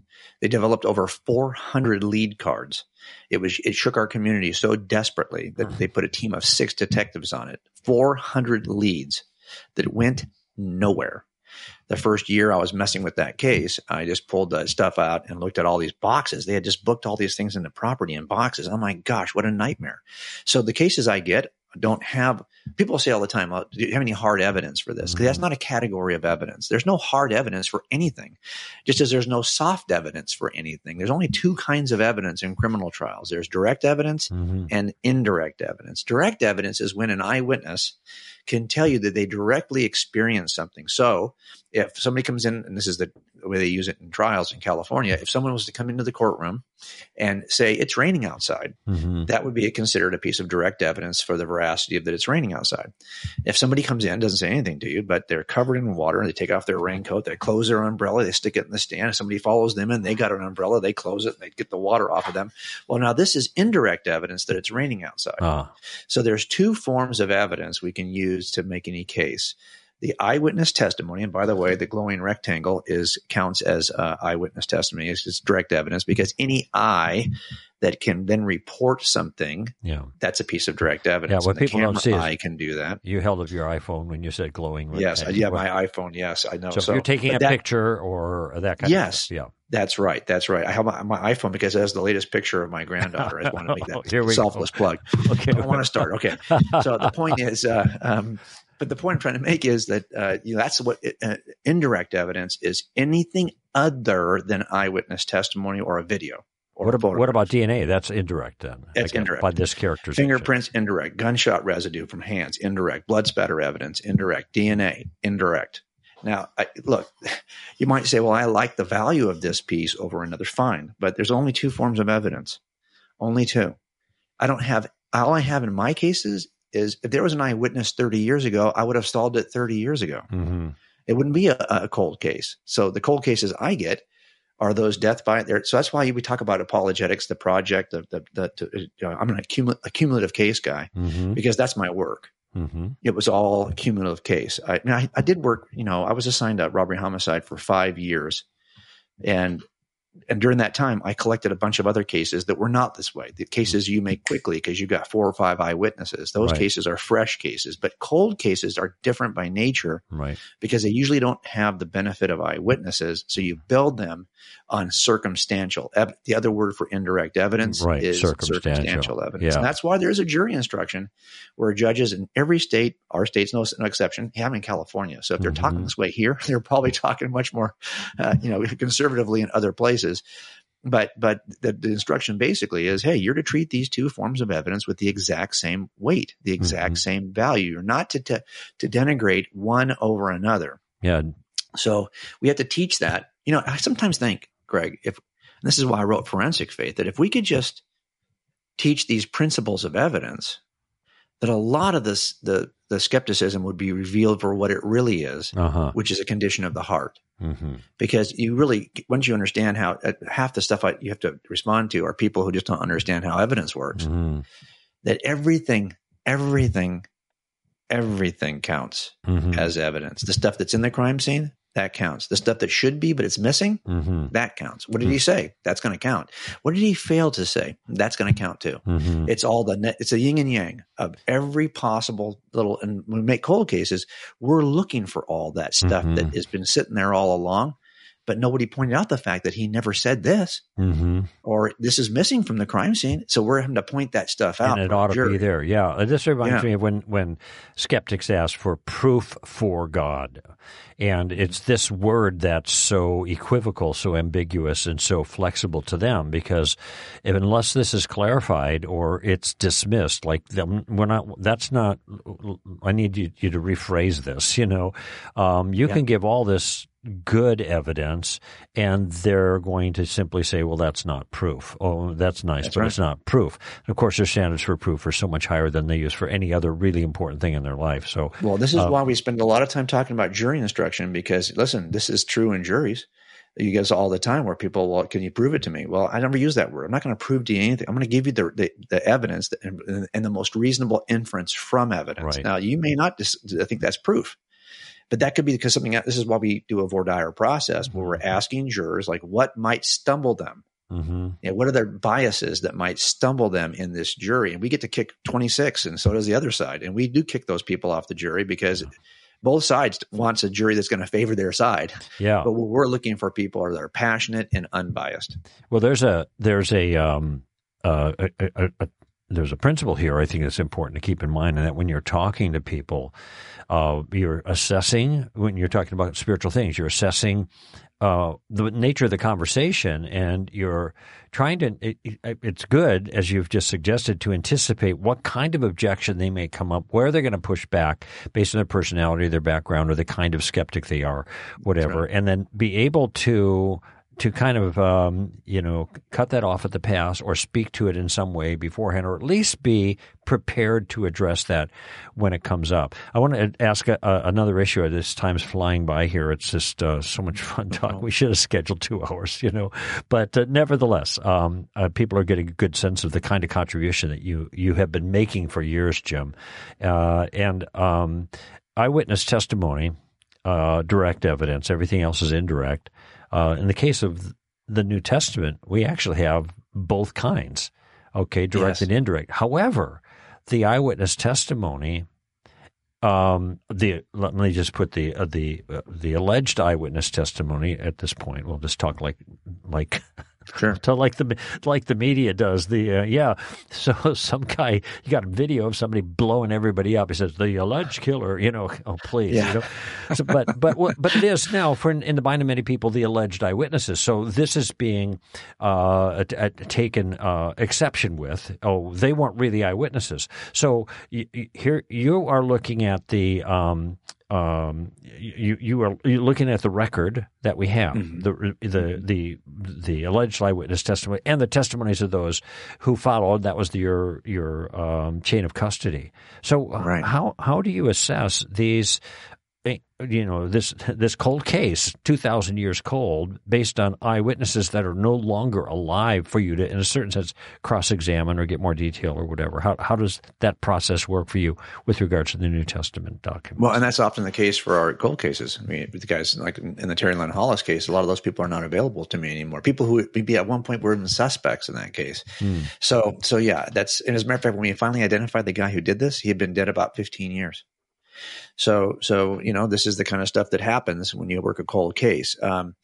They developed over 400 lead cards. It was it shook our community so desperately that they put a team of six detectives on it. 400 leads that went nowhere. The first year I was messing with that case, I just pulled that stuff out and looked at all these boxes. They had just booked all these things into property in boxes. Oh my gosh, what a nightmare. So the cases I get, don't have people say all the time oh, do you have any hard evidence for this? Mm-hmm. that's not a category of evidence. There's no hard evidence for anything. Just as there's no soft evidence for anything there's only two kinds of evidence in criminal trials. There's direct evidence mm-hmm. and indirect evidence. Direct evidence is when an eyewitness can tell you that they directly experienced something. So if somebody comes in and this is the way they use it in trials in California, if someone was to come into the courtroom and say it's raining outside, mm-hmm. that would be considered a piece of direct evidence for the veracity of that it's raining outside. If somebody comes in, doesn't say anything to you, but they're covered in water and they take off their raincoat, they close their umbrella, they stick it in the stand. If somebody follows them and they got an umbrella, they close it, and they get the water off of them. Well, now this is indirect evidence that it's raining outside. Ah. So there's two forms of evidence we can use to make any case the eyewitness testimony, and by the way, the glowing rectangle is counts as uh, eyewitness testimony. It's, it's direct evidence because any eye that can then report something, yeah. that's a piece of direct evidence. Yeah, what people don't see I can do that. You held up your iPhone when you said glowing. Yes, yeah, my iPhone. Yes, I know. So, so if you're taking a that, picture or that kind yes, of stuff, yeah. That's right. That's right. I have my, my, iPhone because it has the latest picture of my granddaughter. I just want to make that selfless go. plug. okay. I want to start. Okay. So the point is, uh, um, but the point I'm trying to make is that uh, you know that's what uh, indirect evidence is anything other than eyewitness testimony or a video. Or what about what about DNA? That's indirect then. It's indirect by this character. Fingerprints indirect. Gunshot residue from hands indirect. Blood spatter evidence indirect. DNA indirect. Now, I, look, you might say, "Well, I like the value of this piece over another." Fine, but there's only two forms of evidence. Only two. I don't have all I have in my cases is if there was an eyewitness 30 years ago, I would have stalled it 30 years ago. Mm-hmm. It wouldn't be a, a, cold case. So the cold cases I get are those death by there. So that's why we talk about apologetics, the project, the, the, the to, you know, I'm an accumul- accumulative case guy mm-hmm. because that's my work. Mm-hmm. It was all cumulative case. I, I, I did work, you know, I was assigned a robbery homicide for five years and and during that time, I collected a bunch of other cases that were not this way. The cases you make quickly because you got four or five eyewitnesses. Those Right. cases are fresh cases, but cold cases are different by nature Right. because they usually don't have the benefit of eyewitnesses. So you build them on circumstantial. The other word for indirect evidence Right, is circumstantial. circumstantial, evidence. Yeah. And that's why there's a jury instruction where judges in every state, our state's no, no exception, have in California. So if they're talking Mhm. this way here, they're probably talking much more, uh, you know, conservatively in other places. But but the, the instruction basically is, hey, you're to treat these two forms of evidence with the exact same weight, the exact Mhm. same value. You're not to, to to denigrate one over another. Yeah. So we have to teach that. You know, I sometimes think, Greg, if this is why I wrote Forensic Faith, that if we could just teach these principles of evidence, that a lot of this the the skepticism would be revealed for what it really is, Uh huh. which is a condition of the heart. hmm Because you really, once you understand how uh, half the stuff I, you have to respond to are people who just don't understand how evidence works. hmm That everything, everything, everything counts hmm as evidence. The stuff that's in the crime scene, that counts. The stuff that should be, but it's missing, hmm that counts. What did he say? That's going to count. What did he fail to say? That's going to count too. hmm It's all the net, it's a yin and yang of every possible little. And when we make cold cases, we're looking for all that stuff Mhm. that has been sitting there all along. But nobody pointed out the fact that he never said this hmm or this is missing from the crime scene. So we're having to point that stuff out. and it ought to be jury. there. Yeah, Uh, this reminds Yeah. me of when when skeptics ask for proof for God, and it's this word that's so equivocal, so ambiguous, and so flexible to them because if, unless this is clarified or it's dismissed, like them, we're not. That's not. I need you, you to rephrase this. You know, um, you Yeah. can give all this good evidence and they're going to simply say well that's not proof oh that's nice That's but right. it's not proof and of course their standards for proof are so much higher than they use for any other really important thing in their life so Well, this is Uh, why we spend a lot of time talking about jury instruction because listen, this is true in juries. You get all the time where people, well, can you prove it to me? Well, I never use that word. I'm not going to prove to you anything. I'm going to give you the the, the evidence and, and the most reasonable inference from evidence. Right. Now, you may not dis- think that's proof, but that could be because something. This is why we do a voir dire process where we're asking jurors like, what might stumble them hmm you know, what are their biases that might stumble them in this jury? And we get to kick 26, and so does the other side. And we do kick those people off the jury because both sides wants a jury that's going to favor their side. yeah But what we're looking for people are that are passionate and unbiased. well there's a there's a um uh, a, a, a, there's a principle here I think that's important to keep in mind, and that when you're talking to people, uh, you're assessing when you're talking about spiritual things, you're assessing uh, the nature of the conversation, and you're trying to. It, it- it's good, as you've just suggested, to anticipate what kind of objection they may come up, where they're going to push back based on their personality, their background, or the kind of skeptic they are, whatever, and then be able to to kind of um, you know cut that off at the pass or speak to it in some way beforehand, or at least be prepared to address that when it comes up. I want to ask a, a, another issue. This time's flying by here. It's just uh, so much fun talk. We should have scheduled two hours, you know. But uh, nevertheless, um, uh, people are getting a good sense of the kind of contribution that you you have been making for years, Jim, uh, and um, eyewitness testimony, uh, direct evidence. Everything else is indirect. Uh, in the case of the New Testament, we actually have both kinds. Okay, direct Yes. and indirect. However, the eyewitness testimony, um, the let me just put the uh, the uh, the alleged eyewitness testimony at this point. We'll just talk like like Sure. to like the like the media does. The uh, yeah, so some guy you got a video of somebody blowing everybody up. He says the alleged killer. You know, oh please. Yeah. You know? so, but but but it is now for in, in the mind of many people the alleged eyewitnesses. So this is being uh, taken uh, exception with. Oh, they weren't really eyewitnesses. So y- y- here you are looking at the. Um, um, you you are looking at the record that we have, Mhm. the the the the alleged eyewitness testimony and the testimonies of those who followed. That was the, your your um, chain of custody. So Right. how how do you assess these you know this this cold case, two thousand years cold, based on eyewitnesses that are no longer alive for you to, in a certain sense, cross examine or get more detail or whatever. How how does that process work for you with regards to the New Testament document Well, and that's often the case for our cold cases. I mean, the guys like in the Terry Lynn Hollis case, a lot of those people are not available to me anymore. People who maybe at one point were even suspects in that case. Hmm. So so yeah, that's and as a matter of fact, when we finally identified the guy who did this, he had been dead about fifteen years. So, so you know, this is the kind of stuff that happens when you work a cold case. Um,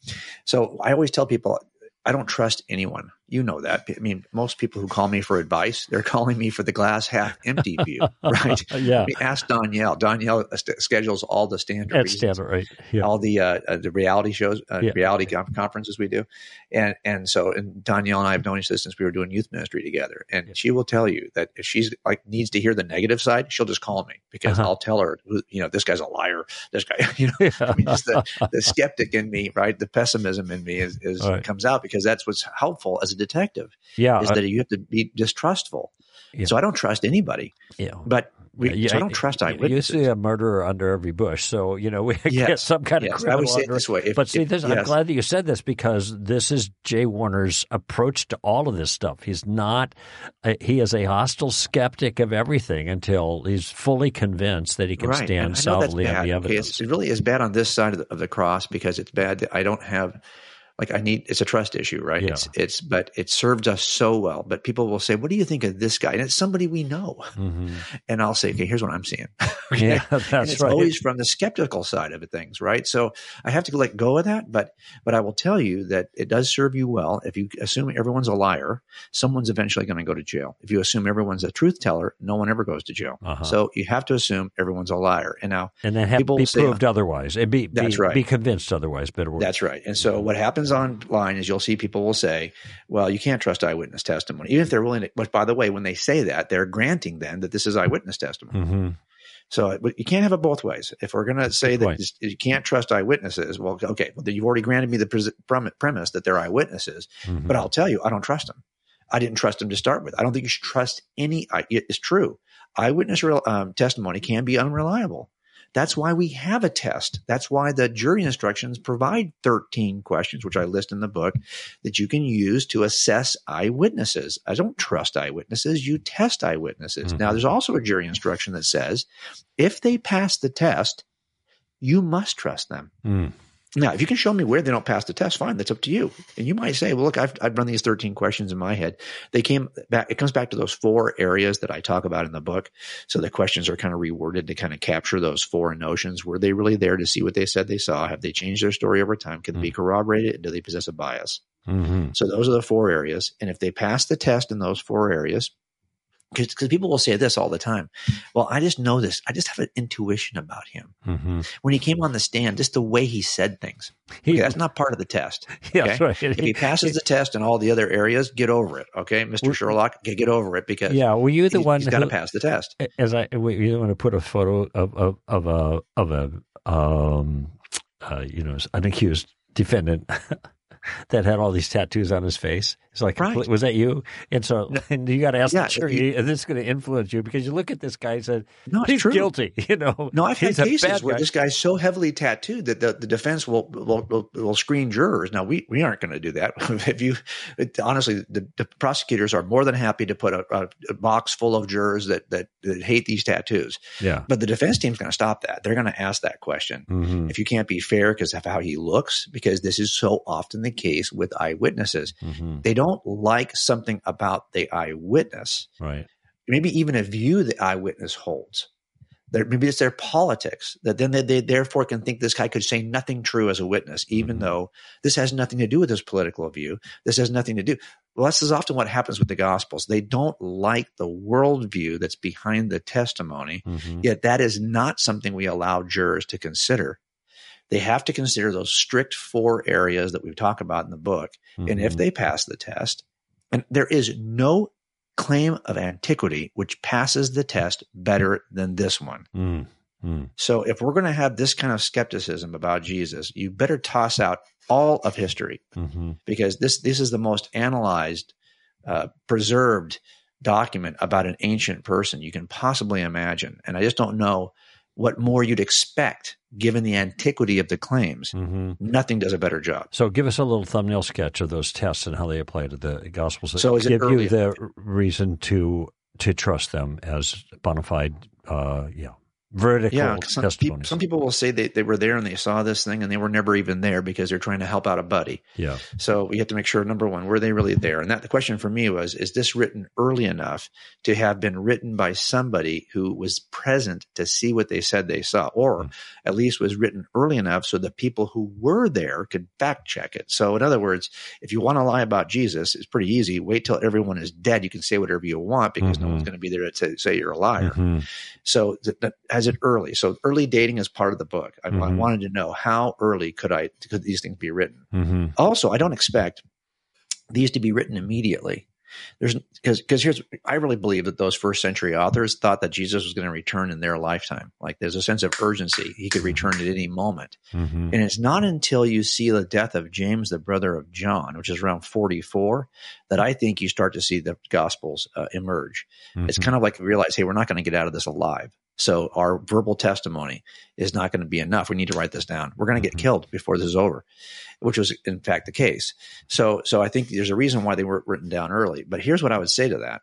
so, I always tell people, I don't trust anyone. You know that. I mean, most people who call me for advice, they're calling me for the glass half empty view, right? yeah. ask Danielle. Danielle schedules all the standard, That's standard, right? Yeah. All the uh, uh, the reality shows, uh, yeah. reality conferences we do, and and so and Danielle and I have known each other since we were doing youth ministry together, and yeah. she will tell you that if she's like needs to hear the negative side, she'll just call me because uh-huh. I'll tell her, you know, this guy's a liar. This guy, you know, I mean, just the, the skeptic in me, right? The pessimism in me is, is right. comes out because that's what's helpful as a detective. Yeah, is that you have to be distrustful. Yeah. So I don't trust anybody. Yeah. But we, yeah, so I don't trust eyewitnesses. You see a murderer under every bush, so you know we yes. get some kind yes. of. I would say this way. If, but see, if, this, yes. I'm glad that you said this because this is J. Warner's approach to all of this stuff. He's not. Uh, he is a hostile skeptic of everything until he's fully convinced that he can right. stand solidly on the evidence. Okay, it really is bad on this side of the, of the cross because it's bad that I don't have like I need it's a trust issue, right? Yeah. It's it's but it served us so well. But people will say, "What do you think of this guy?" And it's somebody we know, mm-hmm. and I'll say, "Okay, here's what I'm seeing." okay? Yeah, that's and it's right. Always from the skeptical side of things, right? So I have to let go of that. But but I will tell you that it does serve you well if you assume everyone's a liar. Someone's eventually going to go to jail. If you assume everyone's a truth teller, no one ever goes to jail. Uh-huh. So you have to assume everyone's a liar. And now and then have people be say, proved otherwise and be that's be, right. be convinced otherwise. Better word. That's right. And so what happens online is you'll see people will say, well, you can't trust eyewitness testimony, even if they're willing to, but by the way, when they say that, they're granting then that this is eyewitness testimony. Mm-hmm. So you can't have it both ways. If we're going to say that you can't trust eyewitnesses, well, okay, well, you've already granted me the premise that they're eyewitnesses, mm-hmm. but I'll tell you, I don't trust them. I didn't trust them to start with. I don't think you should trust any. It's true. Eyewitness um, testimony can be unreliable. That's why we have a test. That's why the jury instructions provide 13 questions, which I list in the book, that you can use to assess eyewitnesses. I don't trust eyewitnesses. You test eyewitnesses. Mm-hmm. Now, there's also a jury instruction that says if they pass the test, you must trust them. Mm. Now, if you can show me where they don't pass the test, fine. That's up to you. And you might say, well, look, I've, I've run these 13 questions in my head. They came back. It comes back to those four areas that I talk about in the book. So the questions are kind of reworded to kind of capture those four notions. Were they really there to see what they said they saw? Have they changed their story over time? Can mm-hmm. they be mm. corroborated? Do they possess a bias? Mm-hmm. So those are the four areas. And if they pass the test in those four areas, because people will say this all the time. Well, I just know this. I just have an intuition about him. Mm-hmm. When he came on the stand, just the way he said things. Okay, that's not part of the test. Yeah, okay? right. If he passes the test in all the other areas, get over it. Okay, Mister Sherlock, get, get over it because yeah, were you the he's, one he's got to pass the test? As I, you want to put a photo of of, of a of a um, uh, you know, an accused defendant that had all these tattoos on his face. It's like, right. was that you? And so, and you got to ask yeah, the jury, is this is going to influence you? Because you look at this guy and said, no, he's true. guilty. You know, no, I've had cases where guy. this guy's so heavily tattooed that the, the defense will, will, will, will screen jurors. Now, we, we aren't going to do that. if you, it, honestly, the, the, prosecutors are more than happy to put a, a, a box full of jurors that, that, that, hate these tattoos. Yeah. But the defense team's going to stop that. They're going to ask that question. Mm-hmm. If you can't be fair because of how he looks, because this is so often the case with eyewitnesses, mm-hmm. they don't like something about the eyewitness. Right. Maybe even a view the eyewitness holds. Maybe it's their politics that then they, they, therefore can think this guy could say nothing true as a witness, even mm-hmm. though this has nothing to do with his political view. This has nothing to do. Well, this is often what happens with the Gospels. They don't like the worldview that's behind the testimony, mm-hmm. yet that is not something we allow jurors to consider they have to consider those strict four areas that we talk about in the book. Mm-hmm. And if mm-hmm. they pass the test, and there is no claim of antiquity which passes the test better than this one. Mm-hmm. So if we're going to have this kind of skepticism about Jesus, you better toss out all of history mm-hmm. because this this is the most analyzed, uh, preserved document about an ancient person you can possibly imagine. And I just don't know what more you'd expect given the antiquity of the claims. hmm Nothing does a better job. So give us a little thumbnail sketch of those tests and how they apply to the Gospels. So is give you the reason to to trust them as bona fide, uh, yeah, vertical yeah, some, testimonies. some people will say they, they were there and they saw this thing and they were never even there because they're trying to help out a buddy. yeah. So we have to make sure number one, were they really there? And that the question for me was, is this written early enough to have been written by somebody who was present to see what they said they saw, or Mm. at least was written early enough so the people who were there could fact check it. So in other words, if you want to lie about Jesus, it's pretty easy. Wait till everyone is dead. You can say whatever you want because no Mhm. one's going to be there to say- you're a liar. Mhm. So th- that has it early. So early dating is part of the book. I, I Mhm. wanted to know how early could I could these things be written. Mhm. Also, I don't expect these to be written immediately. There's because because here's I really believe that those first century authors thought that Jesus was going to return in their lifetime. Like there's a sense of urgency; he could return at any moment. Mhm. And it's not until you see the death of James, the brother of John, which is around 44, that I think you start to see the Gospels uh, emerge. It's Mhm. kind of like realize, hey, we're not going to get out of this alive. So our verbal testimony is not going to be enough. We need to write this down. We're going to get Mhm. killed before this is over, which was in fact the case. So, so I think there's a reason why they weren't written down early. But here's what I would say to that.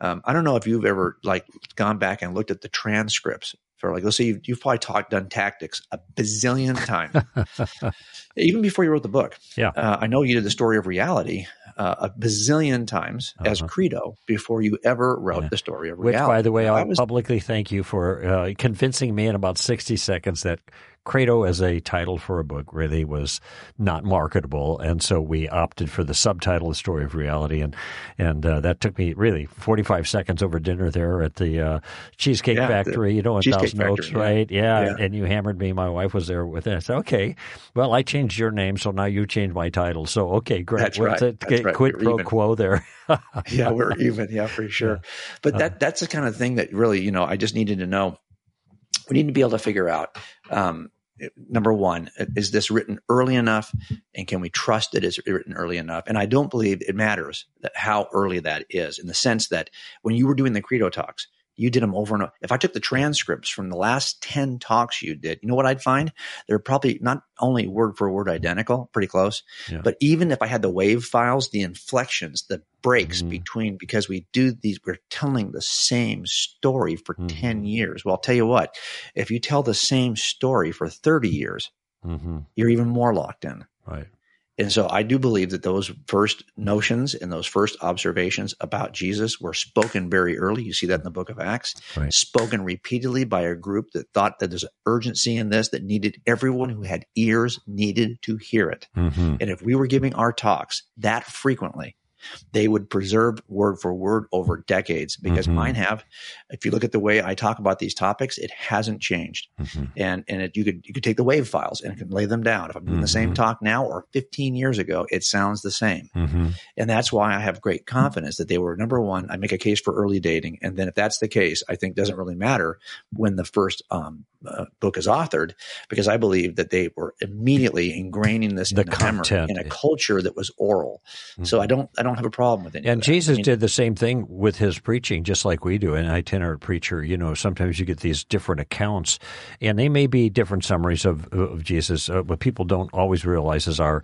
Um, I don't know if you've ever like gone back and looked at the transcripts for like, let's say you've, you've probably talked, done tactics a bazillion times, even before you wrote the book. Yeah. Uh, I know you did the story of reality uh, a bazillion times as Uh-huh. credo before you ever wrote Yeah. the story of Which, by the way, I I was publicly thank you for uh, convincing me in about 60 seconds that Credo as a title for a book really was not marketable. And so we opted for the subtitle, The Story of Reality. And, and uh, that took me really 45 seconds over dinner there at the uh, Cheesecake Yeah, Factory, you know, in Thousand Oaks, Factory, yeah. right? Yeah. Yeah. And you hammered me. My wife was there with it. I said, okay, well, I changed your name, so now you change my title. So, okay, great. That's What's right. That's right. Quid We're pro even. quo there. yeah, we're even. Yeah, for sure. But Uh. that that's the kind of thing that really, you know, I just needed to know. We need to be able to figure out. Um, number one, is this written early enough, and can we trust that it is written early enough? And I don't believe it matters that how early that is, in the sense that when you were doing the credo talks, you did them over and over. If I took the transcripts from the last 10 talks you did, you know what I'd find? They're probably not only word for word identical, pretty close, Yeah. but even if I had the wave files, the inflections, the breaks Mhm. between, because we do these, we're telling the same story for Mhm. 10 years. Well, I'll tell you what, if you tell the same story for 30 years, hmm you're even more locked in. Right. And so I do believe that those first notions and those first observations about Jesus were spoken very early. You see that in the book of Acts, Right. spoken repeatedly by a group that thought that there's urgency in this, that needed everyone who had ears needed to hear it. hmm And if we were giving our talks that frequently, they would preserve word for word over decades because Mhm. mine have. If you look at the way I talk about these topics, it hasn't changed. hmm And and it, you could you could take the wave files and can lay them down. If I'm doing the same Mhm. talk now or 15 years ago, it sounds the same. hmm And that's why I have great confidence that they were number one. I make a case for early dating, and then if that's the case, I think doesn't really matter when the first um, uh, book is authored because I believe that they were immediately ingraining this The in the memory content. in a culture that was oral. So I don't I don't have a problem with it. And Jesus did the same thing with his preaching, just like we do. An itinerant preacher, you know, sometimes you get these different accounts, and they may be different summaries of, of Jesus. Uh, what people don't always realize is our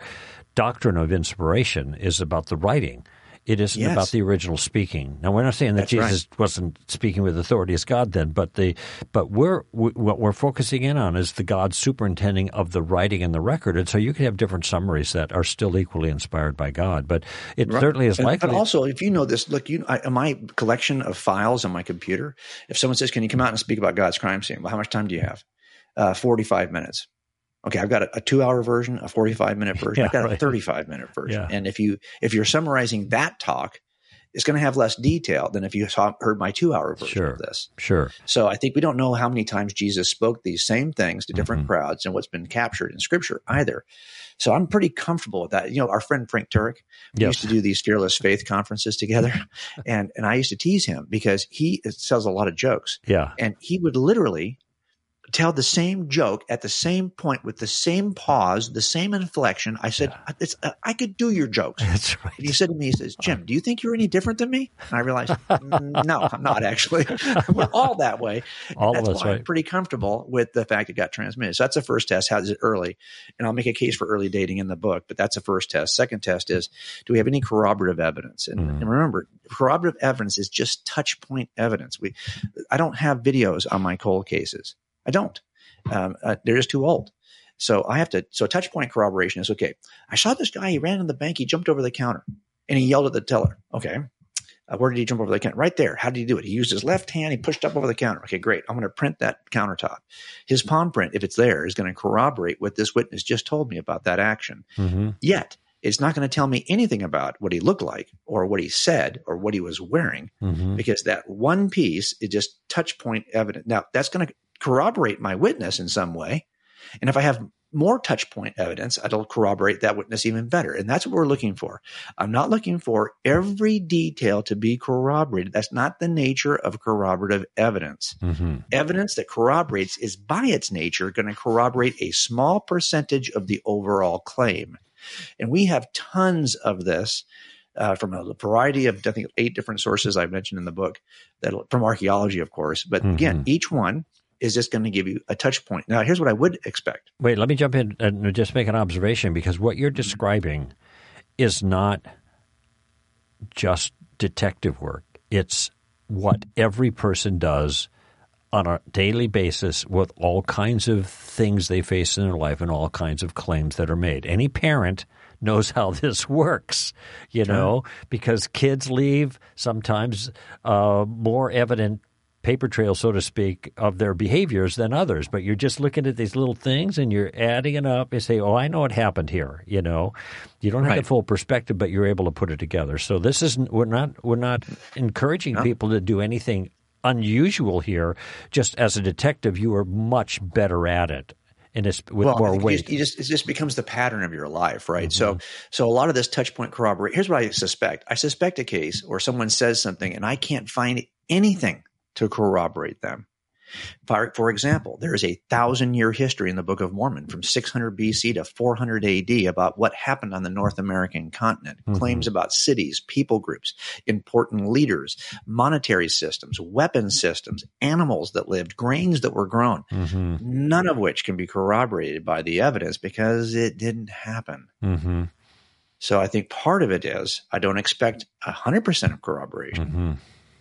doctrine of inspiration is about the writing. It isn't Yes. about the original speaking. Now, we're not saying that That's right. Jesus wasn't speaking with authority as God then, but the but we're we, what we're focusing in on is the God superintending of the writing and the record. And so you can have different summaries that are still equally inspired by God, but it Right. certainly is And- likely. But also, if you know this, look, you I, my collection of files on my computer. If someone says, "Can you come out and speak about God's crime scene?" Well, how much time do you have? Uh, Forty-five minutes. Okay, I've got a, a two-hour version, a forty-five minute version. Yeah, I've got a thirty-five minute version. Yeah. And if you if you're summarizing that talk, it's going to have less detail than if you saw, heard my two-hour version Sure. of this. Sure. So I think we don't know how many times Jesus spoke these same things to different Mhm. crowds and what's been captured in Scripture either. So I'm pretty comfortable with that. You know, our friend Frank Turek, we Yes. used to do these fearless faith conferences together, and and I used to tease him because he tells a lot of jokes, Yeah. and he would literally tell the same joke at the same point with the same pause, the same inflection. I said, it's, uh, I could do your jokes. That's right. And he said to me, he says, Jim, do you think you're any different than me? And I realized, "Mm, no, I'm not actually. We're all that way. All of that's us, why right. I'm pretty comfortable with the fact it got transmitted. So that's the first test. How is it early? And I'll make a case for early dating in the book, but that's the first test. Second test is, do we have any corroborative evidence? And, Mhm. and remember, corroborative evidence is just touch point evidence. We, I don't have videos on my cold cases. I don't. Um, uh, they're just too old. So I have to. So touch point corroboration is okay. I saw this guy. He ran in the bank. He jumped over the counter and he yelled at the teller. Okay. Uh, where did he jump over the counter? Right there. How did he do it? He used his left hand. He pushed up over the counter. Okay, great. I'm going to print that countertop. His palm print, if it's there, is going to corroborate what this witness just told me about that action. hmm Yet, it's not going to tell me anything about what he looked like or what he said or what he was wearing hmm because that one piece is just touch point evidence. Now, that's going to corroborate my witness in some way. And if I have more touch point evidence, it'll corroborate that witness even better. And that's what we're looking for. I'm not looking for every detail to be corroborated. That's not the nature of corroborative evidence. hmm Evidence that corroborates is by its nature going to corroborate a small percentage of the overall claim. And we have tons of this uh, from a variety of, I think, eight different sources I've mentioned in the book, that from archaeology, of course. But again, Mhm. each one is just going to give you a touch point. Now, here's what I would expect. Wait, let me jump in and just make an observation because what you're describing is not just detective work. It's what every person does on a daily basis with all kinds of things they face in their life and all kinds of claims that are made. Any parent knows how this works, you know, because kids leave sometimes uh, more evident paper trail, so to speak, of their behaviors than others. But you're just looking at these little things and you're adding it up and say, oh, I know what happened here. You know, you don't have the full perspective, but you're able to put it together. So this is we're not we're not encouraging people to do anything unusual here. Just as a detective, you are much better at it. And it's with well, more think you weight. just, you just it just becomes the pattern of your life, right? Mm-hmm. So, so a lot of this touch point corroborate. Here's what I suspect: I suspect a case where someone says something, and I can't find anything to corroborate them. For, for example, there is a thousand year history in the Book of Mormon from 600 BC to 400 AD about what happened on the North American continent. Mhm. Claims about cities, people groups, important leaders, monetary systems, weapon systems, animals that lived, grains that were grown hmm none of which can be corroborated by the evidence because it didn't happen. hmm So I think part of it is I don't expect 100% of corroboration, hmm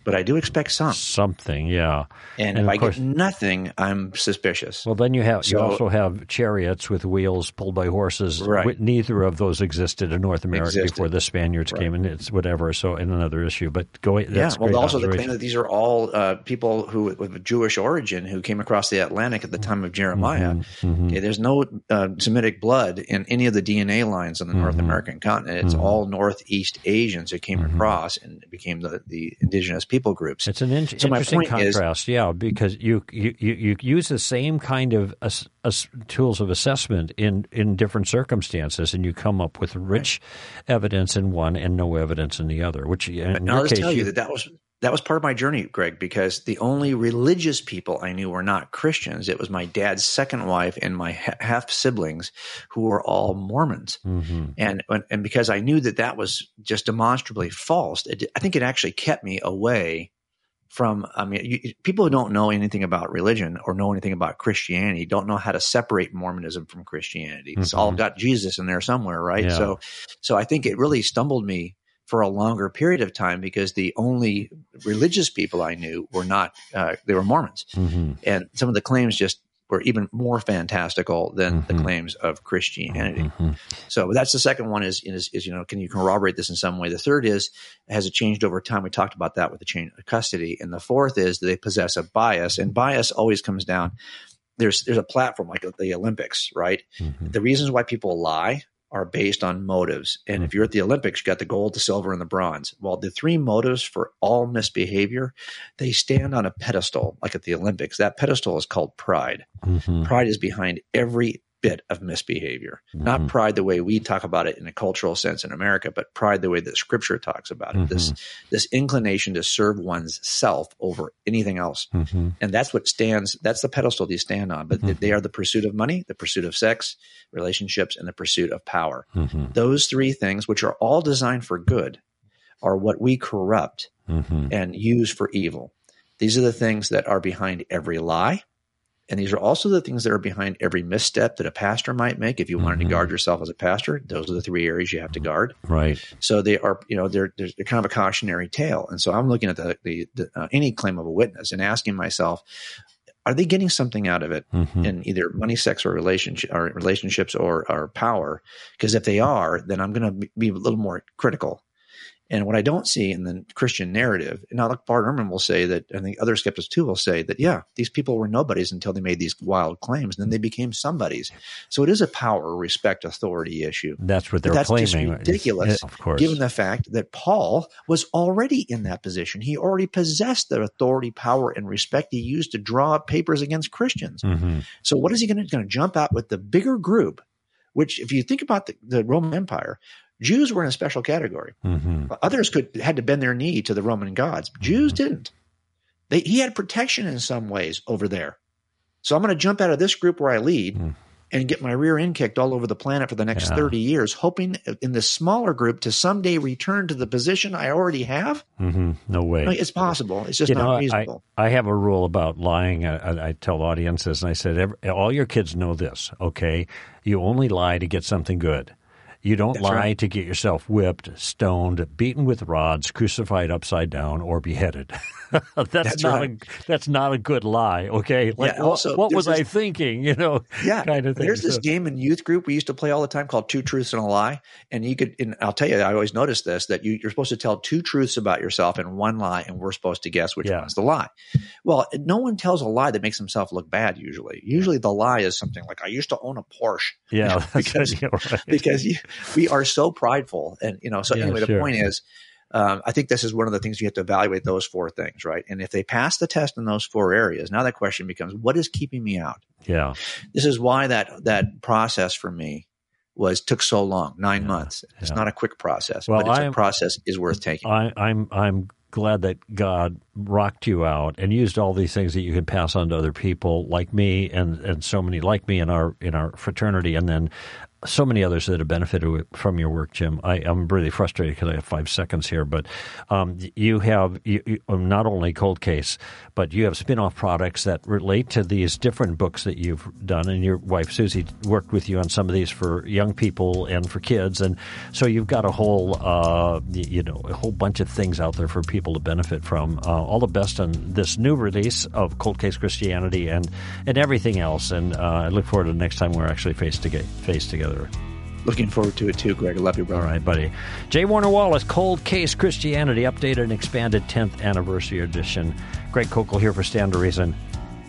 but I do expect some. Something, yeah. And, And if I course- get nothing, I'm suspicious. Well, then you have you also have chariots with wheels pulled by horses. Right. Neither of those existed in North America Existed. before the Spaniards Right. came, and it's whatever. So, in another issue, but go. That's yeah, well, also the claim that these are all uh, people who with Jewish origin who came across the Atlantic at the time of Jeremiah. Mhm, mhm. Okay, there's no uh, Semitic blood in any of the DNA lines on the North Mhm. American continent. It's Mhm. all Northeast Asians who came Mhm. across and became the, the indigenous people groups. It's an in- So interesting point is- contrast, yeah, because you, you, you, you use the same kind of ass, ass, tools of assessment in, in different circumstances, and you come up with rich evidence in one and no evidence in the other. Which, in your I'll case, tell you that that was that was part of my journey, Greg, because the only religious people I knew were not Christians. It was my dad's second wife and my ha- half siblings, who were all Mormons. Mhm. And and because I knew that that was just demonstrably false, it, I think it actually kept me away from. I mean, you, people who don't know anything about religion or know anything about Christianity don't know how to separate Mormonism from Christianity. It's all Mhm. got Jesus in there somewhere, right? Yeah. So, so I think it really stumbled me for a longer period of time because the only religious people I knew were not uh, they were Mormons, Mhm. and some of the claims just were even more fantastical than the Mhm. claims of Christianity. Mhm. So that's the second one is, is is you know can you corroborate this in some way? The third is has it changed over time? We talked about that with the chain of custody, and the fourth is that they possess a bias, and bias always comes down. There's there's a platform like the Olympics, right? Mhm. The reasons why people lie are based on motives. And if you're at the Olympics, you got the gold, the silver, and the bronze. Well, the three motives for all misbehavior, they stand on a pedestal, like at the Olympics. That pedestal is called pride. Mhm. Pride is behind every bit of misbehavior. Mm-hmm. Not pride the way we talk about it in a cultural sense in America, but pride the way that Scripture talks about it. Mm-hmm. This this inclination to serve one's self over anything else, mm-hmm. and that's what stands. That's the pedestal they stand on. But they mm-hmm. are the pursuit of money, the pursuit of sex, relationships, and the pursuit of power. Mm-hmm. Those three things, which are all designed for good, are what we corrupt mm-hmm. and use for evil. These are the things that are behind every lie and these are also the things that are behind every misstep that a pastor might make. If you wanted mm-hmm. to guard yourself as a pastor, those are the three areas you have to guard. Right. So they are, you know, they're, they're kind of a cautionary tale. And so I'm looking at the, the, the uh, any claim of a witness and asking myself, are they getting something out of it mm-hmm. in either money, sex, or relationship, or relationships, or, or power? Because if they are, then I'm going to be a little more critical and what I don't see in the Christian narrative, and now like Bart Ehrman will say that, and the other skeptics too will say that, yeah, these people were nobodies until they made these wild claims, and then they became somebodies. So it is a power, respect, authority issue. That's what they're that's claiming. Just ridiculous, of course, given the fact that Paul was already in that position. He already possessed the authority, power, and respect he used to draw up papers against Christians. Mm-hmm. So what is he going to jump out with the bigger group? Which, if you think about the, the Roman Empire, Jews were in a special category. Mm-hmm. Others could had to bend their knee to the Roman gods. Jews mm-hmm. didn't. They, he had protection in some ways over there. So I'm going to jump out of this group where I lead mm. and get my rear end kicked all over the planet for the next yeah. 30 years, hoping in this smaller group to someday return to the position I already have. Mm-hmm. No way. I mean, it's possible. It's just you not know, reasonable. I, I, have a rule about lying. I, I tell audiences, and I said, all your kids know this, okay? You only lie to get something good. You don't That's lie right. to get yourself whipped, stoned, beaten with rods, crucified upside down, or beheaded. that's, that's, not right. a that's not a good lie. Okay, like yeah, also, what, was this, I thinking? You know, yeah, kind of thing. There's this game in youth group we used to play all the time called Two Truths and a Lie, and you could. And I'll tell you, I always noticed this that you, are supposed to tell two truths about yourself and one lie, and we're supposed to guess which yeah. one's the lie. Well, no one tells a lie that makes himself look bad. Usually, usually the lie is something like, "I used to own a Porsche." Yeah, because right. because you, we are so prideful. And, you know, so yeah, anyway, sure. the point is, um, I think this is one of the things you have to evaluate those four things, right? And if they pass the test in those four areas, now the question becomes, what is keeping me out? Yeah. This is why that, that process for me was took so long, nine yeah, months. It's yeah. not a quick process, well, but it's I'm, a process is worth taking. I, I'm, I'm glad that God rocked you out and used all these things that you could pass on to other people like me and, and so many like me in our in our fraternity and then so many others that have benefited from your work, Jim. I, am really frustrated because I have five seconds here, but um, you have you, you, um, not only Cold Case, but you have spin off products that relate to these different books that you've done. And your wife, Susie, worked with you on some of these for young people and for kids. And so you've got a whole, uh, you know, a whole bunch of things out there for people to benefit from. Uh, all the best on this new release of Cold Case Christianity and, and everything else. And uh, I look forward to the next time we're actually face to face together Looking forward to it too, Greg. I love you, brother. All right, buddy. J. Warner Wallace, Cold Case Christianity, updated and expanded 10th anniversary edition. Greg Koukl here for Stand to Reason.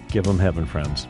Give them heaven, friends.